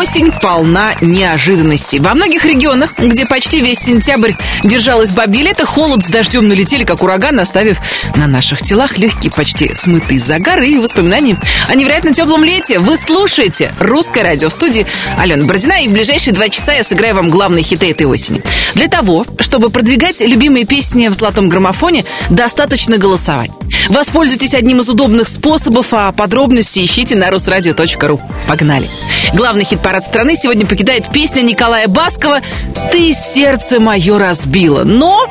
осень полна неожиданностей. Во многих регионах, где почти весь сентябрь держалась бабье лето, холод с дождем налетели, как ураган, оставив на наших телах легкий, почти смытый загар и воспоминания о невероятно теплом лете. Вы слушаете «Русское радио» в студии Алена Бородина, и в ближайшие два часа я сыграю вам главные хиты этой осени. Для того, чтобы продвигать любимые песни в золотом граммофоне, достаточно голосовать. Воспользуйтесь одним из удобных способов, а подробности ищите на русрадио.ру. Погнали! Главный хит-парад страны сегодня покидает песня Николая Баскова «Ты сердце мое разбила». Но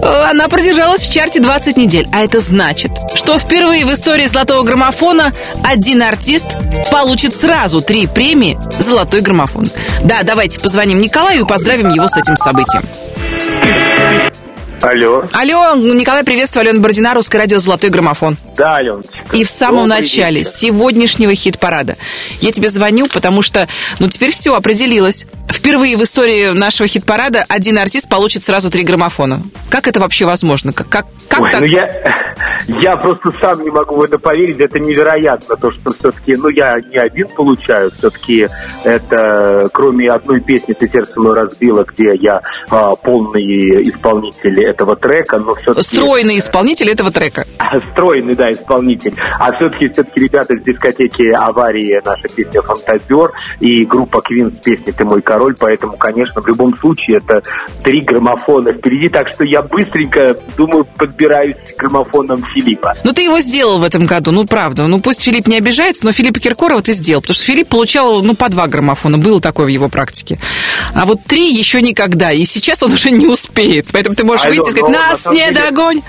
э, она продержалась в чарте 20 недель. А это значит, что впервые в истории золотого граммофона один артист получит сразу три премии «Золотой граммофон». Да, давайте позвоним Николаю и поздравим его с этим событием. Алло. Алло, Николай, приветствую, Алена Бородина, Русское радио «Золотой граммофон». Да, Аленочка. И в самом Добрый начале вечер. сегодняшнего хит-парада я тебе звоню, потому что, ну, теперь все определилось. Впервые в истории нашего хит-парада один артист получит сразу три граммофона. Как это вообще возможно? Как, как, как Ой, так? ну я, я просто сам не могу в это поверить, это невероятно, то, что все-таки, ну, я не один получаю, все-таки это, кроме одной песни «Ты сердце мое разбила», где я а, полный исполнитель этого трека, но все-таки... Стройный исполнитель этого трека. Стройный, да, исполнитель. А все-таки все-таки ребята из дискотеки «Аварии», наша песня «Фантазер» и группа «Квин» с песней «Ты мой король», поэтому, конечно, в любом случае это три граммофона впереди, так что я быстренько, думаю, подбираюсь к граммофонам Филиппа. Ну, ты его сделал в этом году, ну, правда. Ну, пусть Филипп не обижается, но Филиппа Киркорова ты сделал. Потому что Филипп получал, ну, по два граммофона. Было такое в его практике. А вот три еще никогда. И сейчас он уже не успеет. Поэтому ты можешь Алло, выйти сказать, на нас не деле- догонь.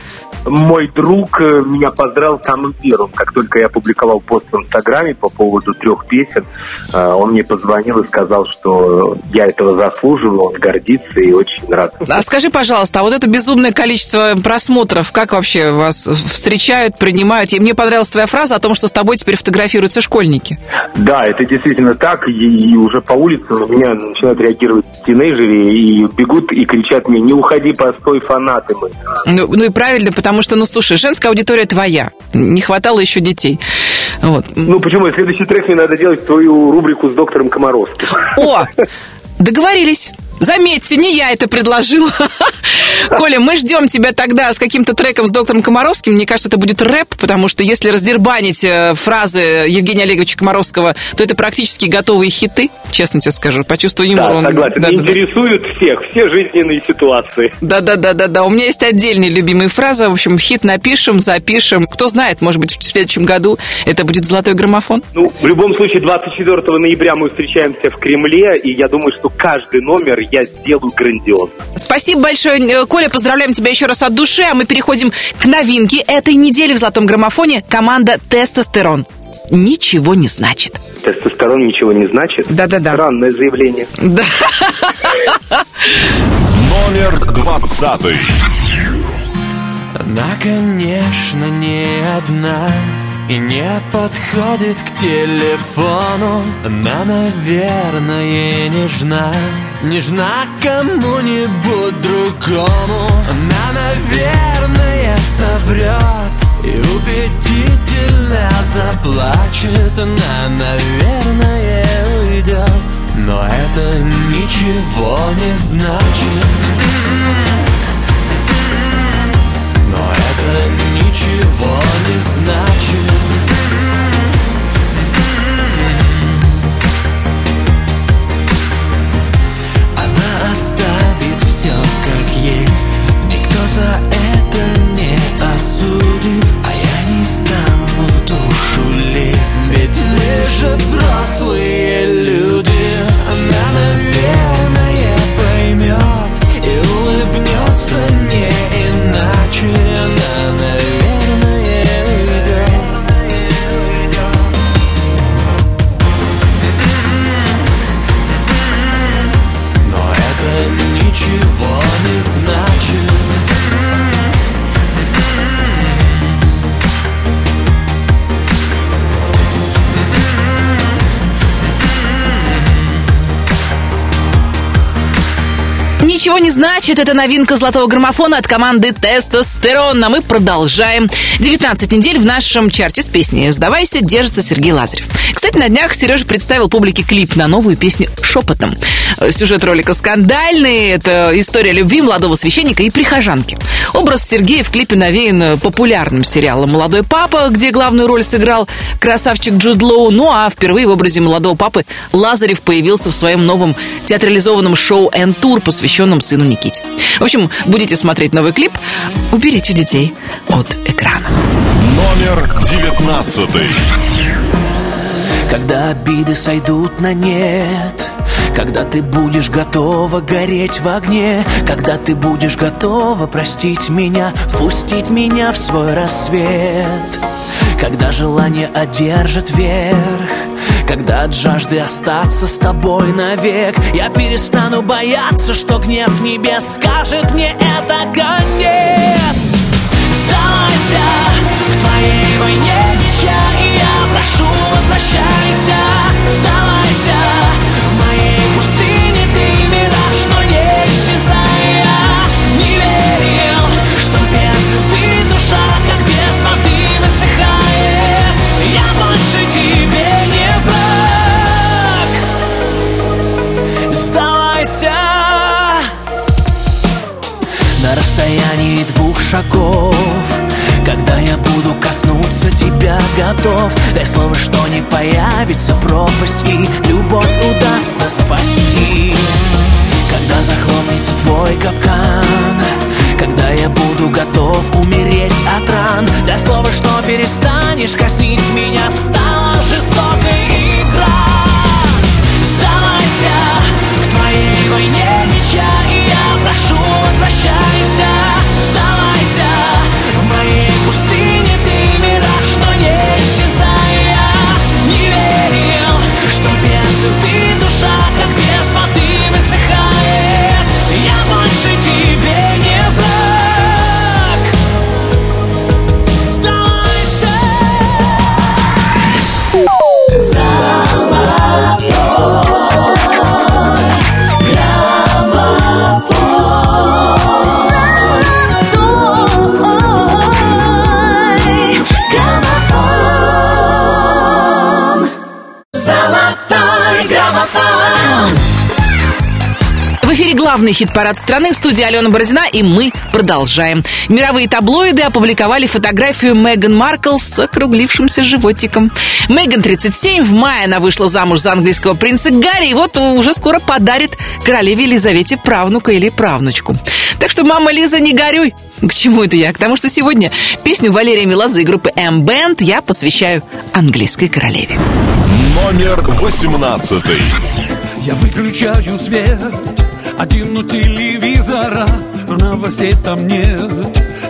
Мой друг э, меня поздравил самым первым. Как только я опубликовал пост в Инстаграме по поводу трех песен, э, он мне позвонил и сказал, что я этого заслуживаю, он гордится и очень рад. А скажи, пожалуйста, а вот это безумное количество просмотров, как вообще вас встречают, принимают? И мне понравилась твоя фраза о том, что с тобой теперь фотографируются школьники. Да, это действительно так. И, и уже по улице на меня начинают реагировать тинейджеры и бегут и кричат мне, не уходи, постой, фанаты мы. Ну, ну и правильно, потому что, ну, слушай, женская аудитория твоя. Не хватало еще детей. Вот. Ну почему? Следующий трек мне надо делать твою рубрику с доктором Комаровским. О, договорились. Заметьте, не я это предложила. Коля, мы ждем тебя тогда с каким-то треком с доктором Комаровским. Мне кажется, это будет рэп, потому что если раздербанить э, фразы Евгения Олеговича Комаровского, то это практически готовые хиты, честно тебе скажу. По чувству юмора. Да, он- согласен. Да, да, да. Интересуют всех, все жизненные ситуации. Да, да, да, да, да. У меня есть отдельные любимые фразы. В общем, хит напишем, запишем. Кто знает, может быть, в следующем году это будет золотой граммофон. Ну, в любом случае, 24 ноября мы встречаемся в Кремле, и я думаю, что каждый номер я сделаю грандиозно. Спасибо большое, э, Коля. Поздравляем тебя еще раз от души. А мы переходим к новинке этой недели в золотом граммофоне. Команда Тестостерон. Ничего не значит. Тестостерон ничего не значит. Да-да-да. Странное заявление. Да. Номер двадцатый. Она, конечно, не одна И не подходит к телефону. Она, наверное, нежна. Нежна кому-нибудь другому. Она, наверное, соврет И убедительно заплачет. Она, наверное, уйдет Но это ничего не значит. Но это ничего не значит. Она оставит все как есть. Никто за это не осудит А я не стану в душу лезть. Ведь мы же взрослые люди. Она, наверное, поймет И ничего не значит. Это новинка золотого граммофона от команды Тестостерон. А мы продолжаем. 19 недель в нашем чарте с песней «Сдавайся» держится Сергей Лазарев. Кстати, на днях Сережа представил публике клип на новую песню «Шепотом». Сюжет ролика скандальный. Это история любви молодого священника и прихожанки. Образ Сергея в клипе навеян популярным сериалом «Молодой папа», где главную роль сыграл красавчик Джуд Лоу. Ну а впервые в образе молодого папы Лазарев появился в своем новом театрализованном шоу «Энтур», посвященном сыну Никите. В общем, будете смотреть новый клип, уберите детей от экрана. Номер девятнадцатый. Когда обиды сойдут на нет Когда ты будешь готова гореть в огне Когда ты будешь готова простить меня Впустить меня в свой рассвет Когда желание одержит верх Когда от жажды остаться с тобой навек Я перестану бояться, что гнев небес Скажет мне это конец Сдавайся в твоей войне меча И я прошу, возвращайся. Сдавайся шагов. Когда я буду коснуться тебя готов Дай слово, что не появится пропасть И любовь удастся спасти. Когда захлопнется твой капкан Когда я буду готов умереть от ран Дай слово, что перестанешь коснить меня Стала жестокой игра. Сдавайся в твоей войне меча И я прошу, возвращайся верил, что без главный хит-парад страны в студии Алена Бородина, и мы продолжаем. Мировые таблоиды опубликовали фотографию Меган Маркл с округлившимся животиком. Меган 37, в мае она вышла замуж за английского принца Гарри, и вот уже скоро подарит королеве Елизавете правнука или правнучку. Так что, мама Лиза, не горюй. К чему это я? К тому, что сегодня песню Валерия Меладзе и группы M-Band я посвящаю английской королеве. Номер восемнадцатый. Я выключаю свет Один у телевизора Но новостей там нет.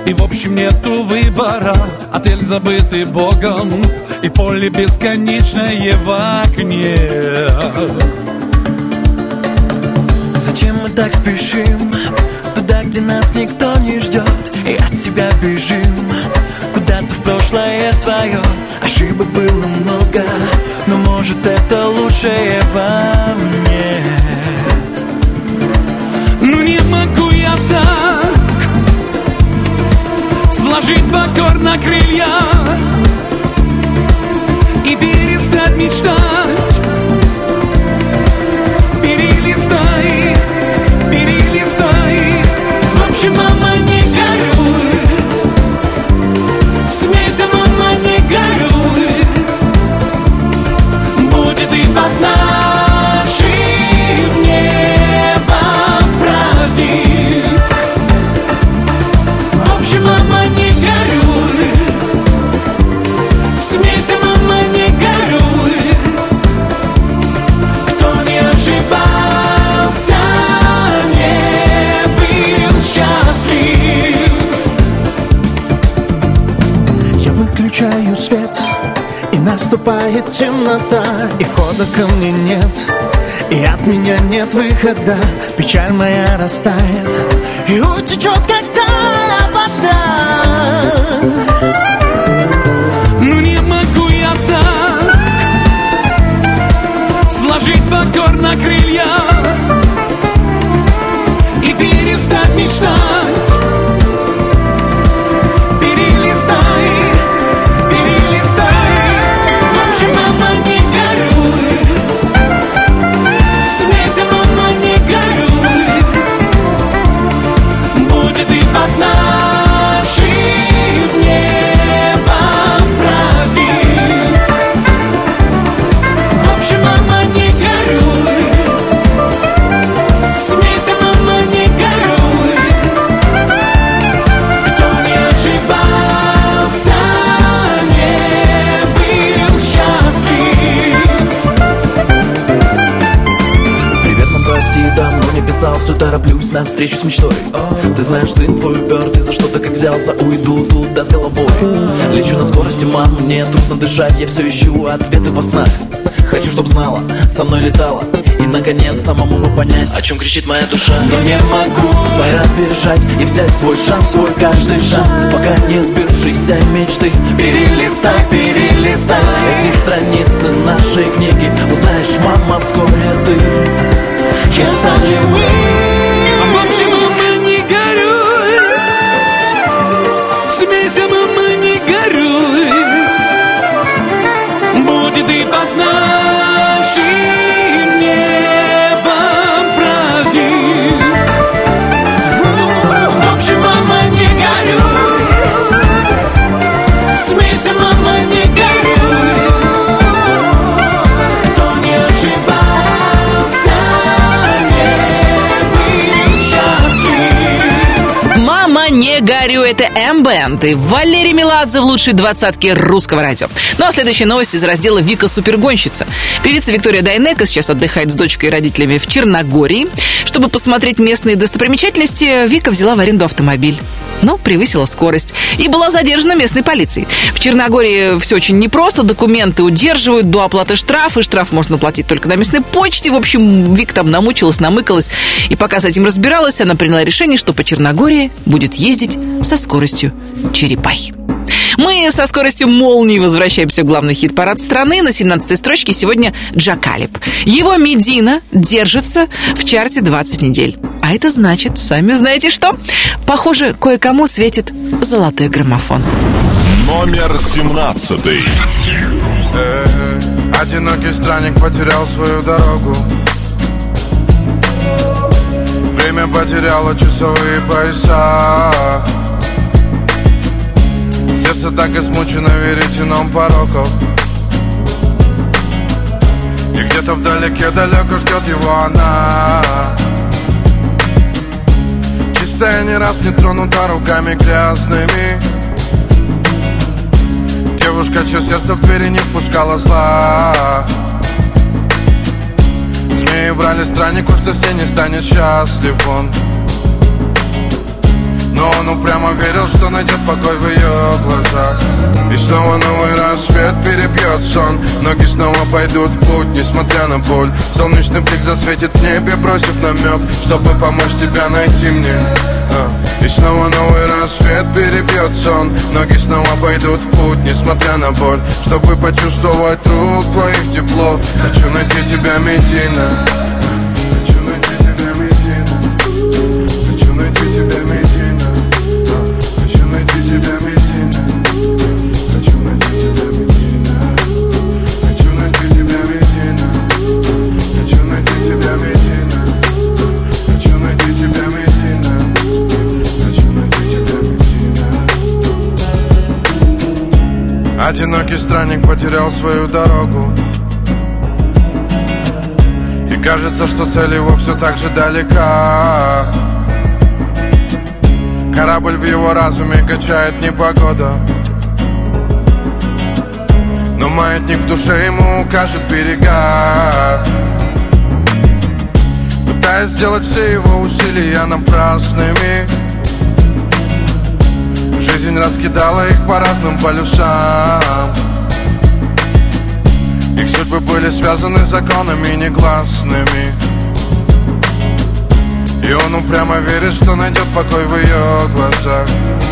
И в общем нету выбора. Отель забытый богом И поле бесконечное в окне. Зачем мы так спешим? Туда, где нас никто не ждет И от себя бежим. Куда-то в прошлое свое Ошибок было много Но может это лучшее во мне не могу я так Сложить покорно крылья И перестать мечтать наступает темнота. И входа ко мне нет И от меня нет выхода. Печаль моя растает И утечет, когда вода. Ну не могу я так Сложить покорно крылья тороплюсь на встречу с мечтой. Ты знаешь, сын твой упертый За что-то как взялся, уйду туда с головой. Лечу на скорости, мам, мне трудно дышать Я все ищу ответы во снах. Хочу, чтоб знала, со мной летала И, наконец, самому бы понять О чем кричит моя душа. Но не могу, пора бежать И взять свой шанс, свой каждый шанс. Пока не сбившиеся мечты. Перелистай, перелистай. Эти страницы нашей книги. Узнаешь, мама, вскоре ты. Кем стали мы mesmo не горю, это М-бенд и Валерий Меладзе в лучшей двадцатке русского радио. Ну а следующая новость из раздела «Вика супергонщица». Певица Виктория Дайнека сейчас отдыхает с дочкой и родителями в Черногории. Чтобы посмотреть местные достопримечательности, Вика взяла в аренду автомобиль. Но превысила скорость и была задержана местной полицией. В Черногории все очень непросто, документы удерживают до оплаты штрафа, и штраф можно платить только на местной почте. В общем, Вик там намучилась, намыкалась, и пока с этим разбиралась, она приняла решение, что по Черногории будет ездить со скоростью черепахи. Мы со скоростью молнии возвращаемся в главный хит-парад страны. На 17-й строчке сегодня Джакалип. Его Медина держится в чарте 20 недель. А это значит, сами знаете что? Похоже, кое-кому светит золотой граммофон. Номер семнадцатый. Эй, Одинокий странник потерял свою дорогу Время потеряло часовые пояса Сердце так измучено веретеном пороков. И где-то вдалеке далеко ждет его она. Чистая не раз не тронута руками грязными. Девушка, чье сердце в двери не впускала зла. Змеи врали страннику, что все не станет счастлив он Но он упрямо верил, что найдет покой в ее глазах. И снова новый рассвет перебьет сон. Ноги снова пойдут в путь, несмотря на боль. Солнечный блик засветит в небе, бросив намек Чтобы помочь тебя найти мне. А. И снова новый рассвет перебьет сон. Ноги снова пойдут в путь, несмотря на боль. Чтобы почувствовать рук твоих тепло Хочу найти тебя, Медина тебя, Медина Хочу найти тебя, Медина Хочу найти тебя, Медина Хочу найти тебя, Медина Хочу найти тебя, Медина Хочу найти тебя, Медина Одинокий странник потерял свою дорогу. И кажется, что цель его все так же далека Корабль в его разуме качает непогода. Но маятник в душе ему укажет берега. Пытаясь сделать все его усилия напрасными Жизнь раскидала их по разным полюсам. Их судьбы были связаны законами негласными И он упрямо верит, что найдет покой в ее глазах.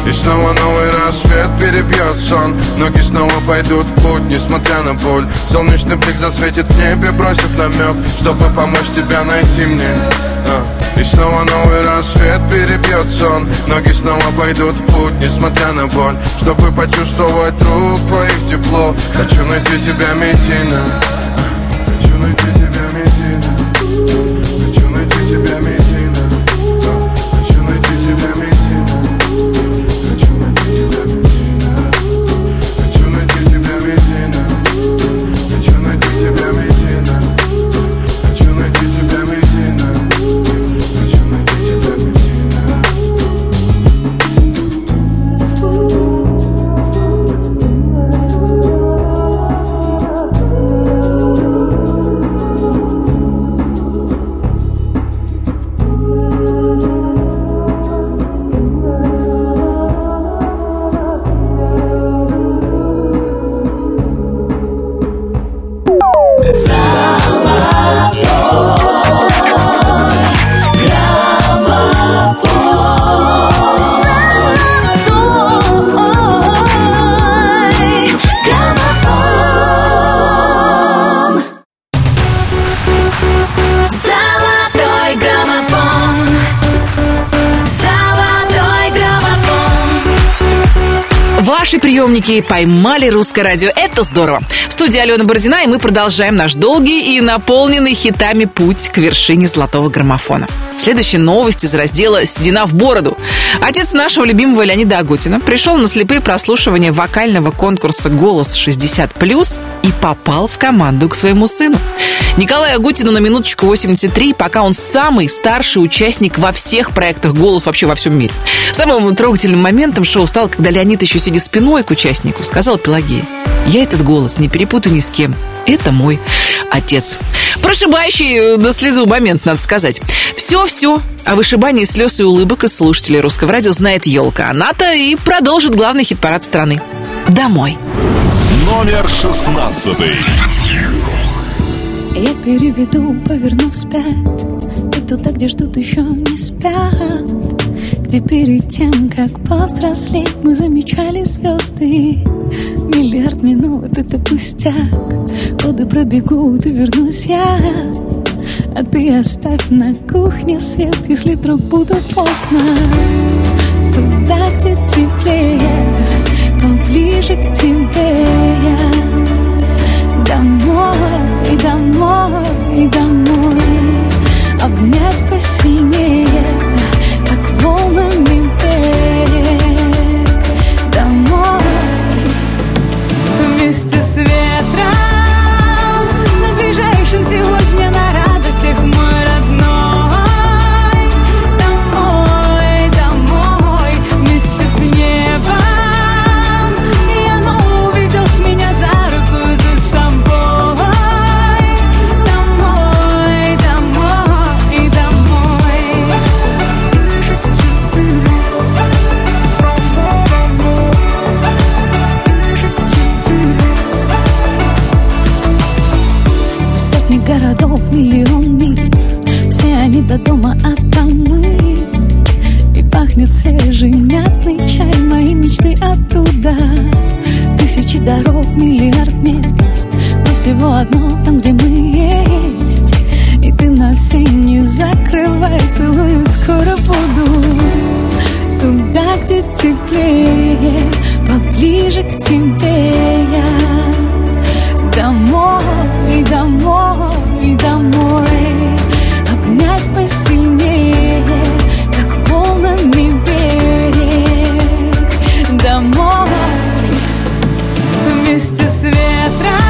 И снова новый рассвет перебьет сон. Ноги снова пойдут в путь, несмотря на боль. Солнечный блик засветит в небе, бросив намек Чтобы помочь тебя найти мне. А. И снова новый рассвет перебьет сон. Ноги снова пойдут в путь, несмотря на боль. Чтобы почувствовать рук твоих тепло. Хочу найти тебя, Медина Хочу найти тебя, Ваши приемники поймали русское радио. Это здорово. В студии Алена Бородина, и мы продолжаем наш долгий и наполненный хитами путь к вершине золотого граммофона. Следующая новость из раздела «Седина в бороду». Отец нашего любимого Леонида Агутина пришел на слепые прослушивания вокального конкурса «Голос 60+,» и попал в команду к своему сыну. Николаю Агутину на минуточку 83, пока он самый старший участник во всех проектах «Голос» вообще во всем мире. Самым трогательным моментом шоу стало, когда Леонид еще сидя спиной к участнику, сказал Пелагея, «Я этот голос не перепутаю ни с кем. Это мой отец». Прошибающий на слезу момент, надо сказать. Все-все о вышибании слез и улыбок из слушателей русского радио знает елка. Она-то и продолжит главный хит-парад страны. Домой. Номер шестнадцатый. Я переведу, поверну вспять И туда, где ждут еще не спят Где перед тем, как повзрослеть Мы замечали звезды. Миллиард минут — это пустяк. Годы пробегут и вернусь я. А ты оставь на кухне свет Если вдруг буду поздно. Туда, где теплее Поближе к тебе я. Домой, домой, домой. Обнять посильнее, волнами берег Домой, вместе с ветром оттуда Тысячи дорог, миллиард мест. Но всего одно там, где мы есть. И ты на все не закрывай Целую, скоро буду. Туда, где теплее Поближе к тебе я. Домой, домой, домой. Обнять посильнее, вместе с ветром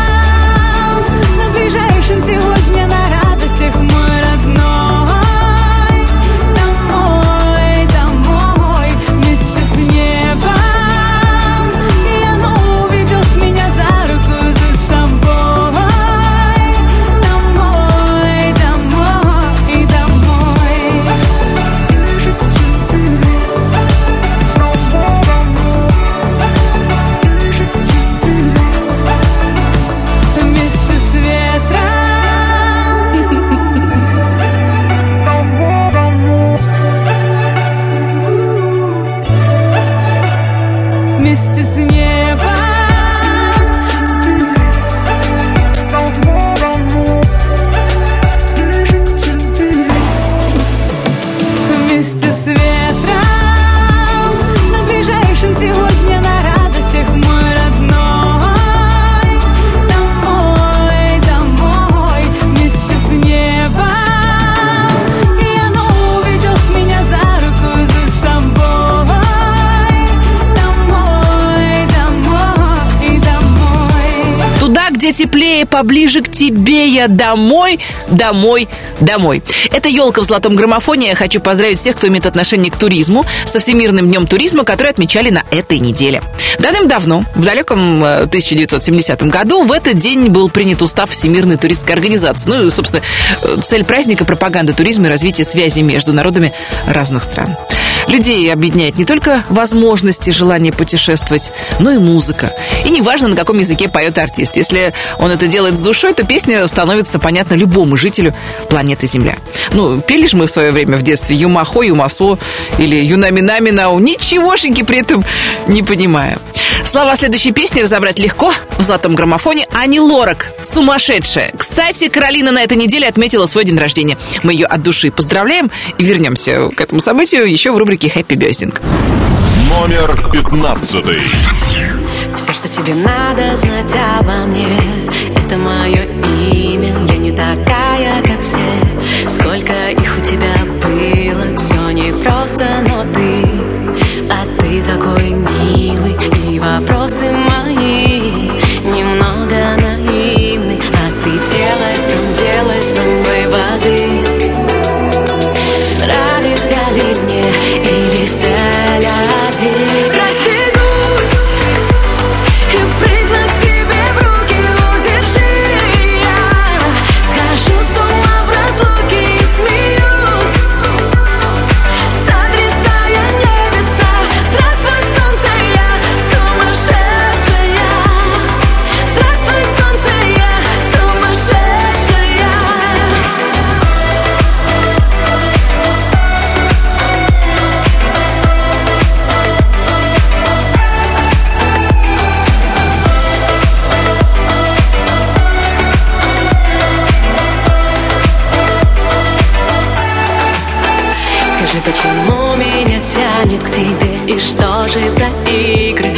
где теплее, поближе к тебе я домой, домой, домой. Это елка в золотом граммофоне. Я хочу поздравить всех, кто имеет отношение к туризму со Всемирным днем туризма, который отмечали на этой неделе. Давным-давно, в далеком э, 1970 году, в этот день был принят устав Всемирной туристской организации. Ну и, собственно, э, цель праздника – пропаганда туризма и развитие связи между народами разных стран. Людей объединяет не только возможности, желание путешествовать, но и музыка. И неважно, на каком языке поет артист. Если он это делает с душой, то песня становится понятна любому жителю планеты Земля. Ну, пели же мы в свое время в детстве Юмахо, Юмасо или Юнаминаминау, ничегошеньки при этом не понимая. Слова следующей песни разобрать легко в золотом граммофоне Ани Лорак «Сумасшедшая». Кстати, Каролина на этой неделе отметила свой день рождения. Мы ее от души поздравляем и вернемся к этому событию еще в рубрике «Хэппи Бёздинг». Номер пятнадцатый. Все, что тебе надо знать обо мне Это мое имя Я не такая, как все Все непросто, но ты тянет к тебе И что же за игры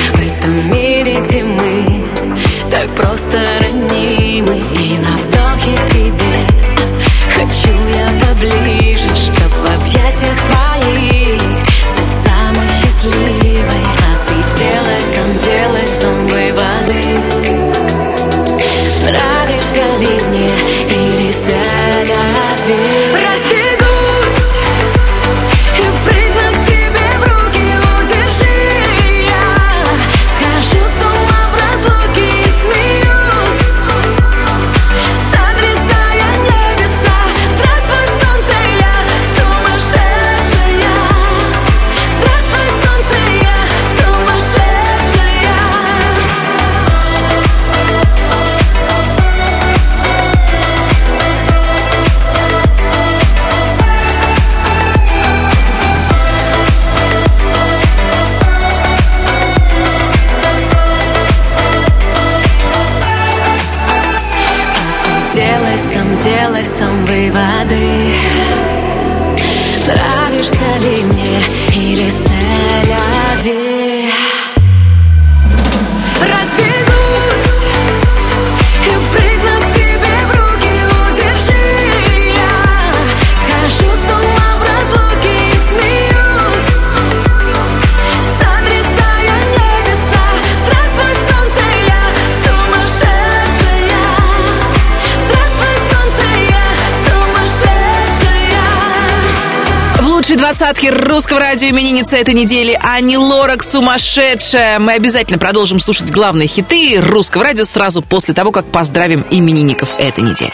Двадцатке русского радио именинница этой недели Ани Лорак «Сумасшедшая». Мы обязательно продолжим слушать главные хиты русского радио сразу после того, как поздравим именинников этой недели.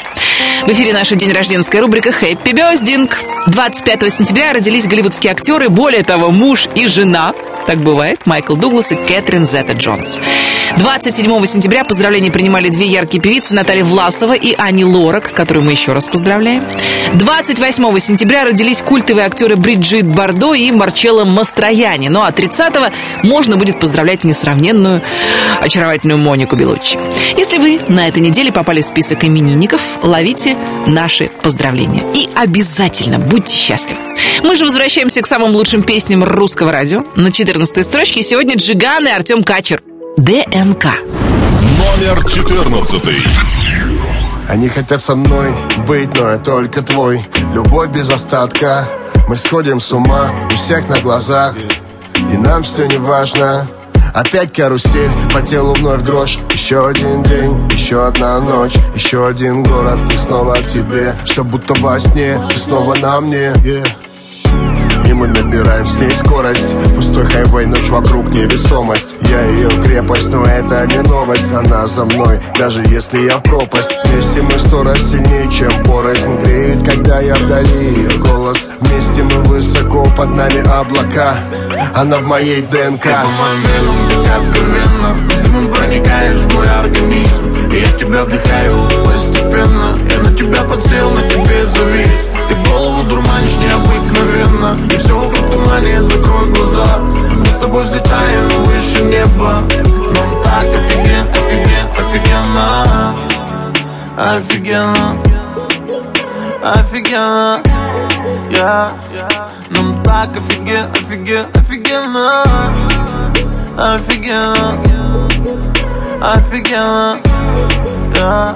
В эфире наша день рожденская рубрика «Хэппи Бёздинг». 25 сентября родились голливудские актеры, более того, муж и жена так бывает, Майкл Дуглас и Кэтрин Зетта Джонс. 27 сентября поздравления принимали две яркие певицы Наталья Власова и Ани Лорак, которую мы еще раз поздравляем. 28 сентября родились культовые актеры Бриджит Бардо и Марчелло Мастрояни. Ну а 30 можно будет поздравлять несравненную очаровательную Монику Белуччи. Если вы на этой неделе попали в список именинников, ловите наши поздравления. И обязательно будьте счастливы. Мы же возвращаемся к самым лучшим песням русского радио. На 14 строчке сегодня Джиган и Артем Качер. ДНК. Номер четырнадцатый. Они хотят со мной быть, но я только твой Любовь без остатка Мы сходим с ума у всех на глазах И нам все не важно Опять карусель, по телу вновь дрожь Еще один день, еще одна ночь Еще один город, и снова к тебе Все будто во сне, ты снова на мне yeah. И мы набираем с ней скорость. Пустой хайвей, ночь вокруг невесомость. Я ее крепость, но это не новость. Она за мной, даже если я в пропасть. Вместе мы сто раз сильнее, чем порознь Греет, когда я вдали. Ее голос Вместе мы высоко, под нами облака. Она в моей ДНК. Моим венам, так откровенно. С дымом проникаешь в мой организм. И я тебя вдыхаю постепенно. Я на тебя подсел, на тебе завис. Ты голову дурманишь необыкновенно. И все вокруг тумане, закрой глаза. Мы с тобой взлетаем выше неба Нам так офиген, офиген, офигенно. Офигенно. Офигенно, я. Нам так офиген, офиген, офигенно. Офигенно. Офигенно. Yeah.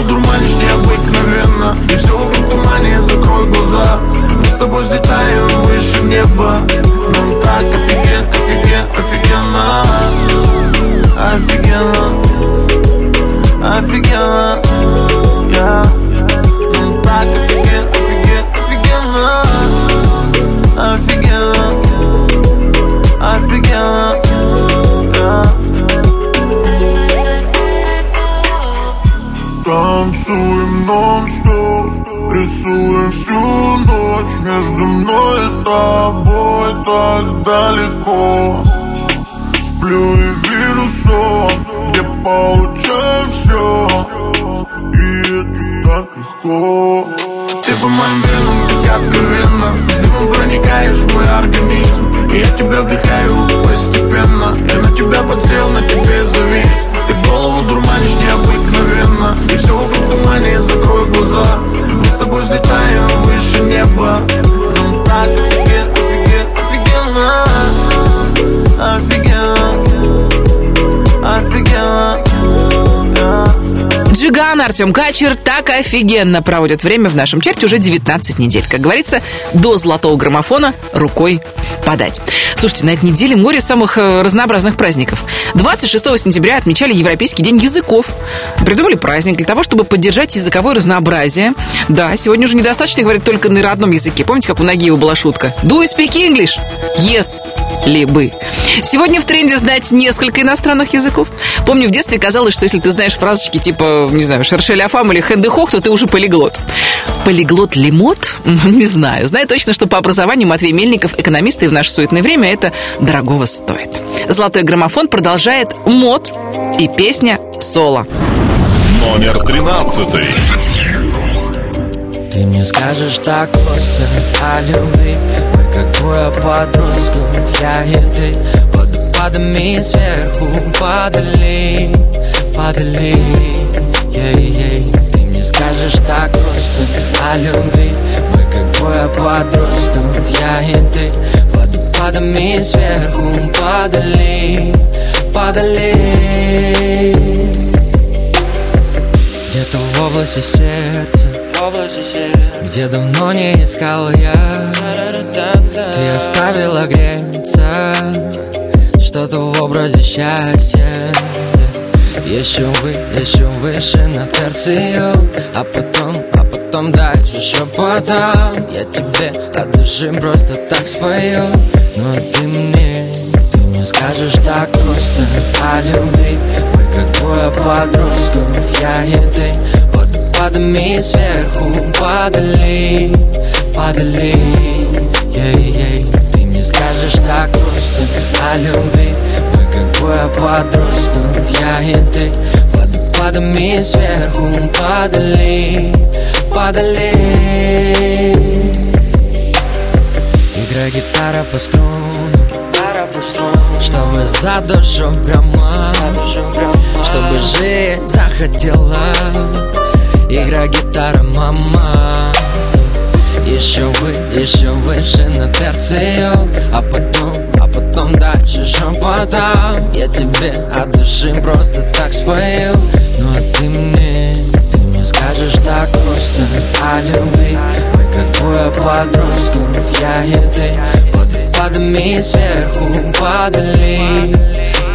голову дурманишь необыкновенно И все вокруг тумане, закрой глаза. Мы с тобой взлетаем выше неба Нам так офиген, офиген, офигенно. Офигенно. Офигенно. Yeah. Нам так офиген, офиген, тобой так далеко. Сплю и вижу сон Где получаю все И это так легко Ты по моим венам, как откровенно С дымом проникаешь в мой организм. И я тебя вдыхаю постепенно. Я на тебя подсел, на тебе завис. Ты голову дурманишь необыкновенно. И все вокруг тумане, закрой глаза. Мы с тобой взлетаем выше неба так офиген, офиген, офигенно Офигенно yeah. Джиган, Артем Качер так офигенно проводят время в нашем чарте уже 19 недель. Как говорится, до золотого граммофона рукой подать. Слушайте, на этой неделе море самых э, разнообразных праздников. 26 сентября отмечали Европейский день языков. Придумали праздник для того, чтобы поддержать языковое разнообразие. Да, сегодня уже недостаточно говорить только на родном языке. Помните, как у Нагиева была шутка? Do you speak English? Yes. Либы. Сегодня в тренде знать несколько иностранных языков. Помню, в детстве казалось, что если ты знаешь фразочки типа, не знаю, шершель афам или хендехох, то ты уже полиглот. Полиглот лимот? Не знаю. Знаю точно, что по образованию Матвей Мельников экономист, и в наше суетное время это дорогого стоит. Золотой граммофон продолжает мод и песня соло. Номер тринадцатый. Ты мне скажешь так просто о любви Мы как двое подростков, я и ты Водопадами сверху падали, падали. Ей-ей, ты мне скажешь так просто о любви. Мы как двое подростков, я и ты Водопадами сверху падали, падали. Где-то в области сердца. где давно не искал я Ты оставила греться Что-то в образе счастья. Еще вы, еще выше на терцию А потом, а потом дальше еще потом. Я тебе от души просто так спою. Но ты мне, ты мне скажешь так просто. О любви Мы как двое подростков, я и ты. Водопадами сверху падали, падали. Ей-ей, ты мне скажешь так просто о любви? Мы как двое подростков, я и ты. Водопадами сверху падали, падали. Играй гитара по струнам. Чтобы за душу прямо Чтобы жить захотелось. Игра, гитара, мама Еще вы, еще выше на терцию А потом, а потом дальше шепотом Я тебе от души просто так спою. Ну а ты мне, ты мне скажешь так просто. О любви Мы как двое подростков, я и ты. Водопадами сверху падали,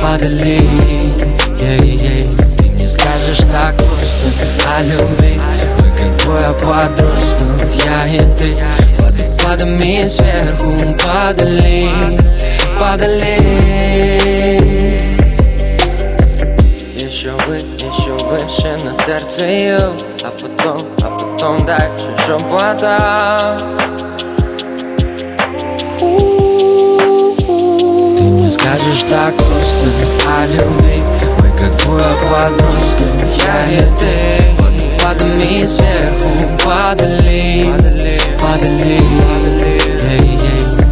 падали. Ей-ей, ты мне скажешь так просто. О любви как двое подростков Я и ты под, под мне сверху Падали, падали Еще вы, еще выше на терцию А потом, а потом дальше шепота Ты мне скажешь так просто о любви Мы как двое подростков, я и ты. Падами сверху падали,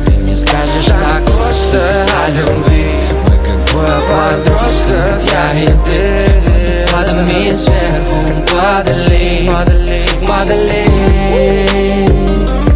Ты не скажешь так просто о любви. Мы как двое подростков, я и ты. Падами сверху падали, падали Золотой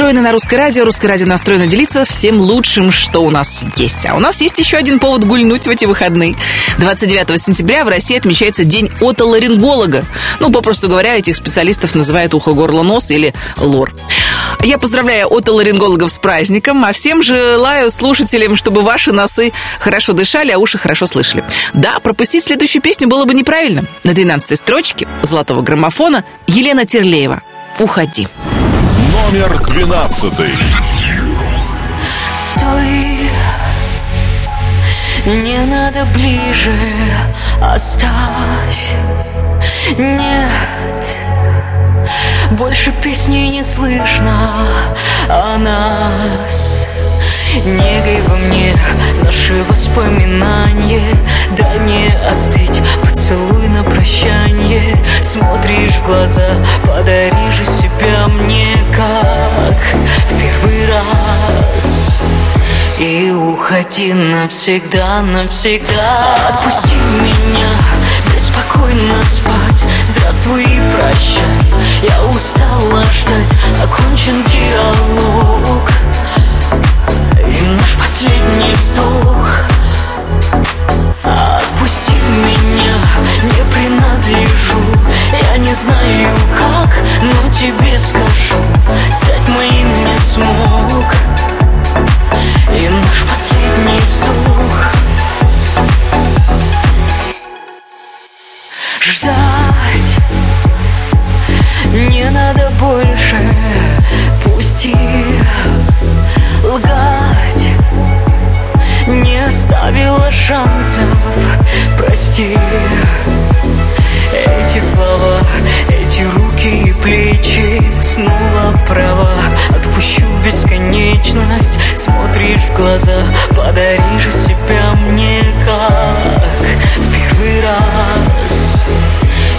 настроены на русское радио, русское радио настроено делиться всем лучшим, что у нас есть. А у нас есть еще один повод гульнуть в эти выходные. 29 сентября в России отмечается День отоларинголога. Ну, попросту говоря, этих специалистов называют ухо, горло, нос или лор. Я поздравляю отоларингологов с праздником, а всем желаю слушателям, чтобы ваши носы хорошо дышали, а уши хорошо слышали. Да, пропустить следующую песню было бы неправильно. На 12 строчке золотого граммофона Елена Терлеева «Уходи». Номер двенадцатый. Стой, не надо ближе, оставь. Нет, больше песни не слышно о нас. Негой во мне наши воспоминания. Дай мне остыть, поцелуй на прощанье Смотришь в глаза, подари же себя мне как в первый раз. И уходи навсегда, навсегда. Отпусти меня, беспокойно спать. Здравствуй и прощай, я устала ждать Окончен диалог наш последний вздох. Отпусти меня, не принадлежу. Я не знаю как, но тебе скажу Стать моим не смог. И наш последний вздох. Ждать не надо больше. Пусти лгать оставила шансов. Прости. Эти слова, эти руки и плечи Снова права. Отпущу в бесконечность Смотришь в глаза Подари же себя мне как В первый раз.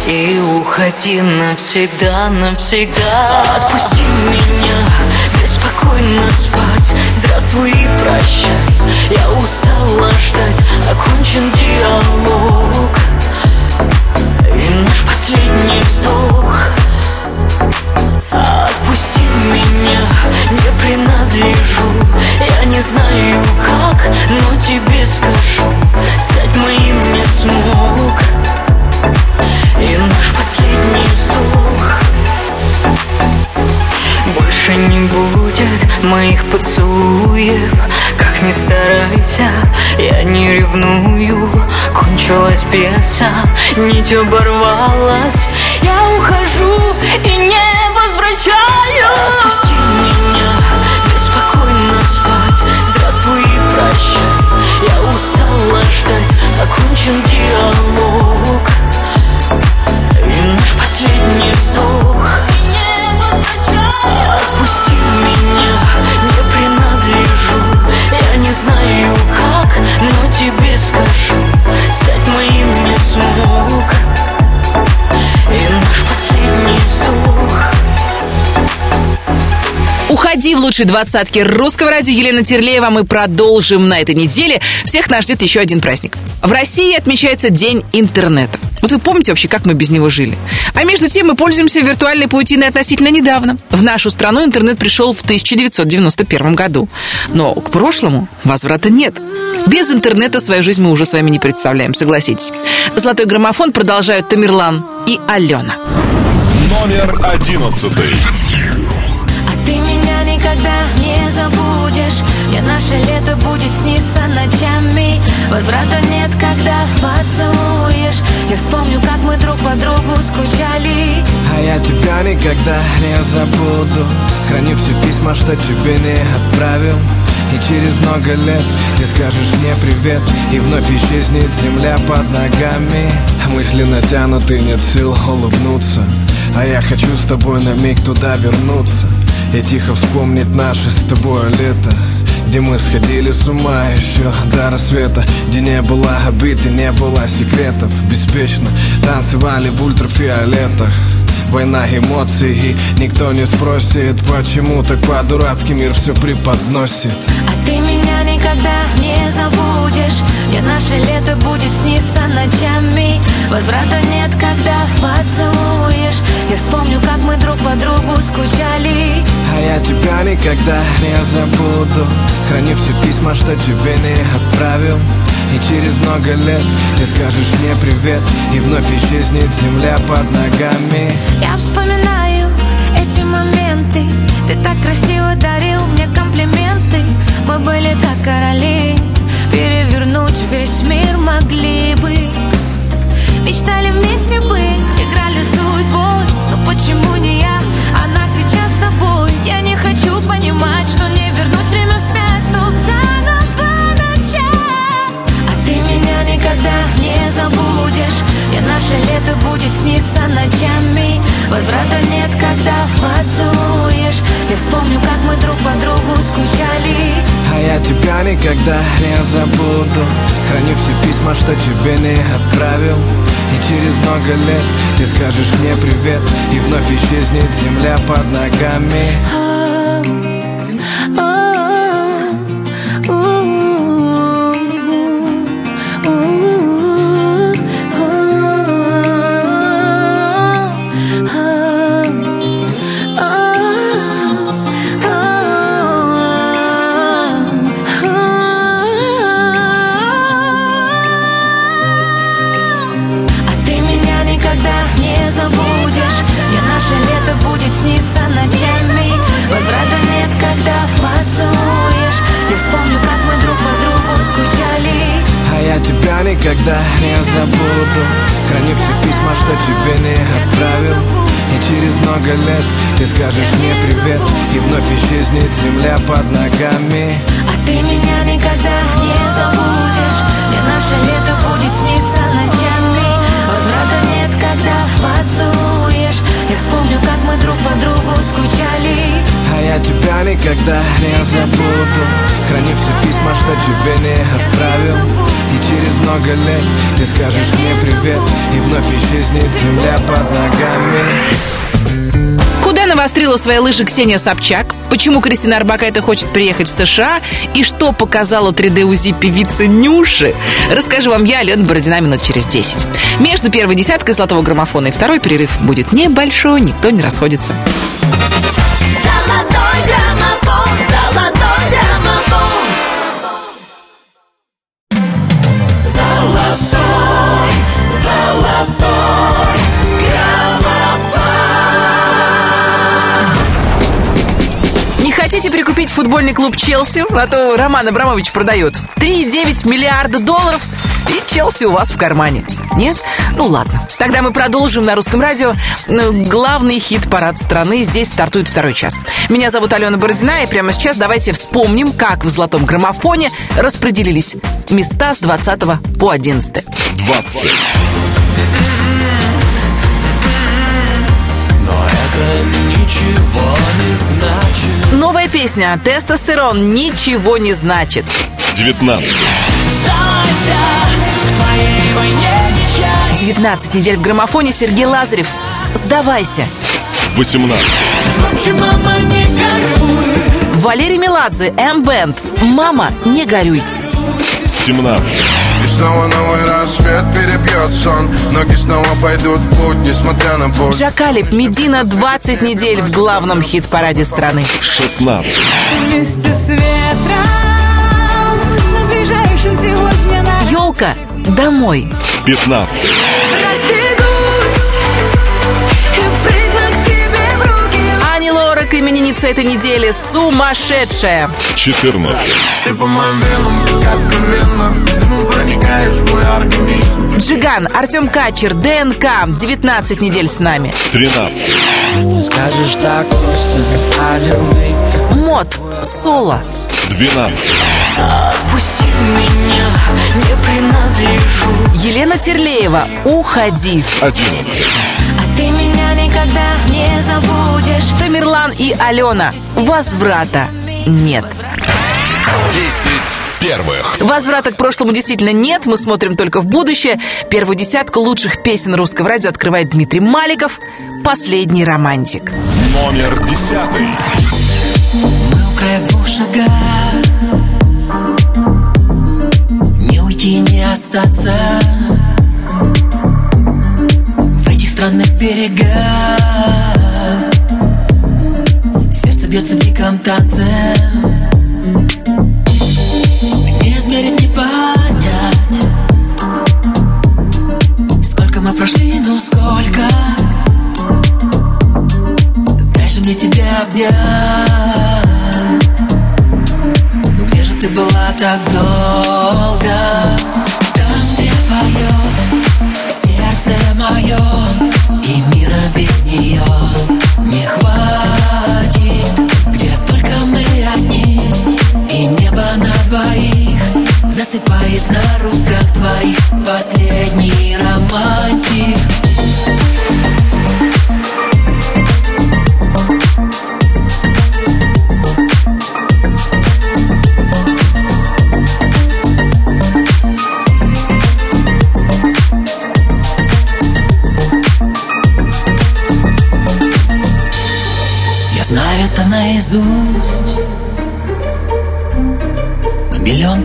И уходи навсегда, навсегда. Отпусти меня, беспокойно спать Здравствуй и прощай, я устала ждать. Окончен диалог. И наш последний вздох. Отпусти меня, не принадлежу. Я не знаю как, но тебе скажу. Стать моим не смог. И наш последний вздох. Больше не будет моих поцелуев. Как ни старайся, я не ревную. Кончилась пьеса, нить оборвалась. Я ухожу и не возвращаю Отпусти меня, беспокойно спать. Здравствуй и прощай, я устала ждать. Окончен диалог. И наш последний вздох. Отпусти меня, не знаю как, но тебе скажу Стать моим не смог И наш последний вздох Уходи в лучшие двадцатки русского радио Елена Терлеева. Мы продолжим на этой неделе. Всех нас ждет еще один праздник. В России отмечается День интернета. Вот вы помните вообще, как мы без него жили? А между тем мы пользуемся виртуальной паутиной относительно недавно. В нашу страну интернет пришел в 1991 году. Но к прошлому возврата нет. Без интернета свою жизнь мы уже с вами не представляем, согласитесь. Золотой граммофон продолжают Тамерлан и Алена. Номер одиннадцатый. Ты никогда не забудешь. Мне наше лето будет сниться ночами. Возврата нет, когда поцелуешь. Я вспомню, как мы друг по другу скучали. А я тебя никогда не забуду. Храню все письма, что тебе не отправил. И через много лет, несколько скажешь мне привет. И вновь исчезнет земля под ногами. Мысли натянуты, нет сил улыбнуться. А я хочу с тобой на миг туда вернуться И тихо вспомнить наше с тобой лето где мы сходили с ума еще до рассвета Где не было обид и не было секретов. Беспечно танцевали в ультрафиолетах Война эмоций и никто не спросит Почему так по-дурацки мир все преподносит. А ты меня никогда не забудешь Мне наше лето будет сниться ночами. Возврата нет, когда поцелуешь. Я вспомню, как мы друг по другу скучали. А я тебя никогда не забуду. Храни все письма, что тебе не отправил и через много лет ты скажешь мне привет И вновь исчезнет земля под ногами. Я вспоминаю никогда не забуду. Храню все письма, что тебе не отправил. И через много лет ты скажешь мне привет И вновь исчезнет земля под ногами никогда не забуду. Храни все письма, что тебе не отправил. И через много лет ты скажешь мне привет. И вновь исчезнет земля под ногами. А ты меня никогда не забудешь. Мне наше лето будет сниться ночами. Возврата нет, когда как мы друг по другу скучали. А я тебя никогда не забуду. Храни все письма, что тебе не отправил. И через много лет ты скажешь мне привет. И вновь исчезнет земля под ногами. Куда навострила свои лыжи Ксения Собчак? Почему Кристина Арбакайте хочет приехать в США? И что показала 3D-УЗИ певица Нюши? Расскажу вам я, Алена Бородина, минут через 10. Между первой десяткой золотого граммофона и второй перерыв будет небольшой, никто не расходится. Хотите прикупить футбольный клуб Челси? А то Роман Абрамович продает 3,9 миллиарда долларов и Челси у вас в кармане. Нет? Ну ладно. Тогда мы продолжим на русском радио ну, главный хит-парад страны. Здесь стартует второй час. Меня зовут Алена Бородина, и прямо сейчас давайте вспомним, как в золотом граммофоне распределились места с 20 по 11. 20. Новая песня «Тестостерон» ничего не значит. 19. Сдавайся, в твоей войне не чай 19 недель в граммофоне Сергей Лазарев. Сдавайся. 18. В общем, мама, не горюй Валерий Меладзе, М-Бенд. «Мама, не горюй». 17. И снова новый рассвет перебьет сон Ноги снова пойдут в путь, несмотря на боль Джакалип, Медина 20 недель в главном хит-параде страны. 16. Вместе с ветром На ближайшем сегодня на Елка, домой. 15. Ани Лорак, именинница этой недели, сумасшедшая. 14. Ты по моим венам, как вена Ты проникаешь в мой организм Джиган, Артем Качер, ДНК, 19 недель с нами. 13. Не скажешь так просто Мод, соло. 12. Отпусти меня не принадлежу Елена Терлеева «Уходи». 11. А ты меня никогда не забудешь Тамерлан и Алена «Возврата нет». 10 первых. Возврата к прошлому действительно нет, мы смотрим только в будущее. Первую десятку лучших песен русского радио открывает Дмитрий Маликов «Последний романтик». Номер 10. Мы у края в двух шагах Не уйти, не остаться странных берегах. Сердце бьется в диком танце. Не измерить, не понять Сколько мы прошли, ну сколько. Дай же мне тебя обнять. Ну где же ты была так долго? Там, где поет сердце мое без нее не хватит Где только мы одни И небо на двоих Засыпает на руках твоих. Последний романтик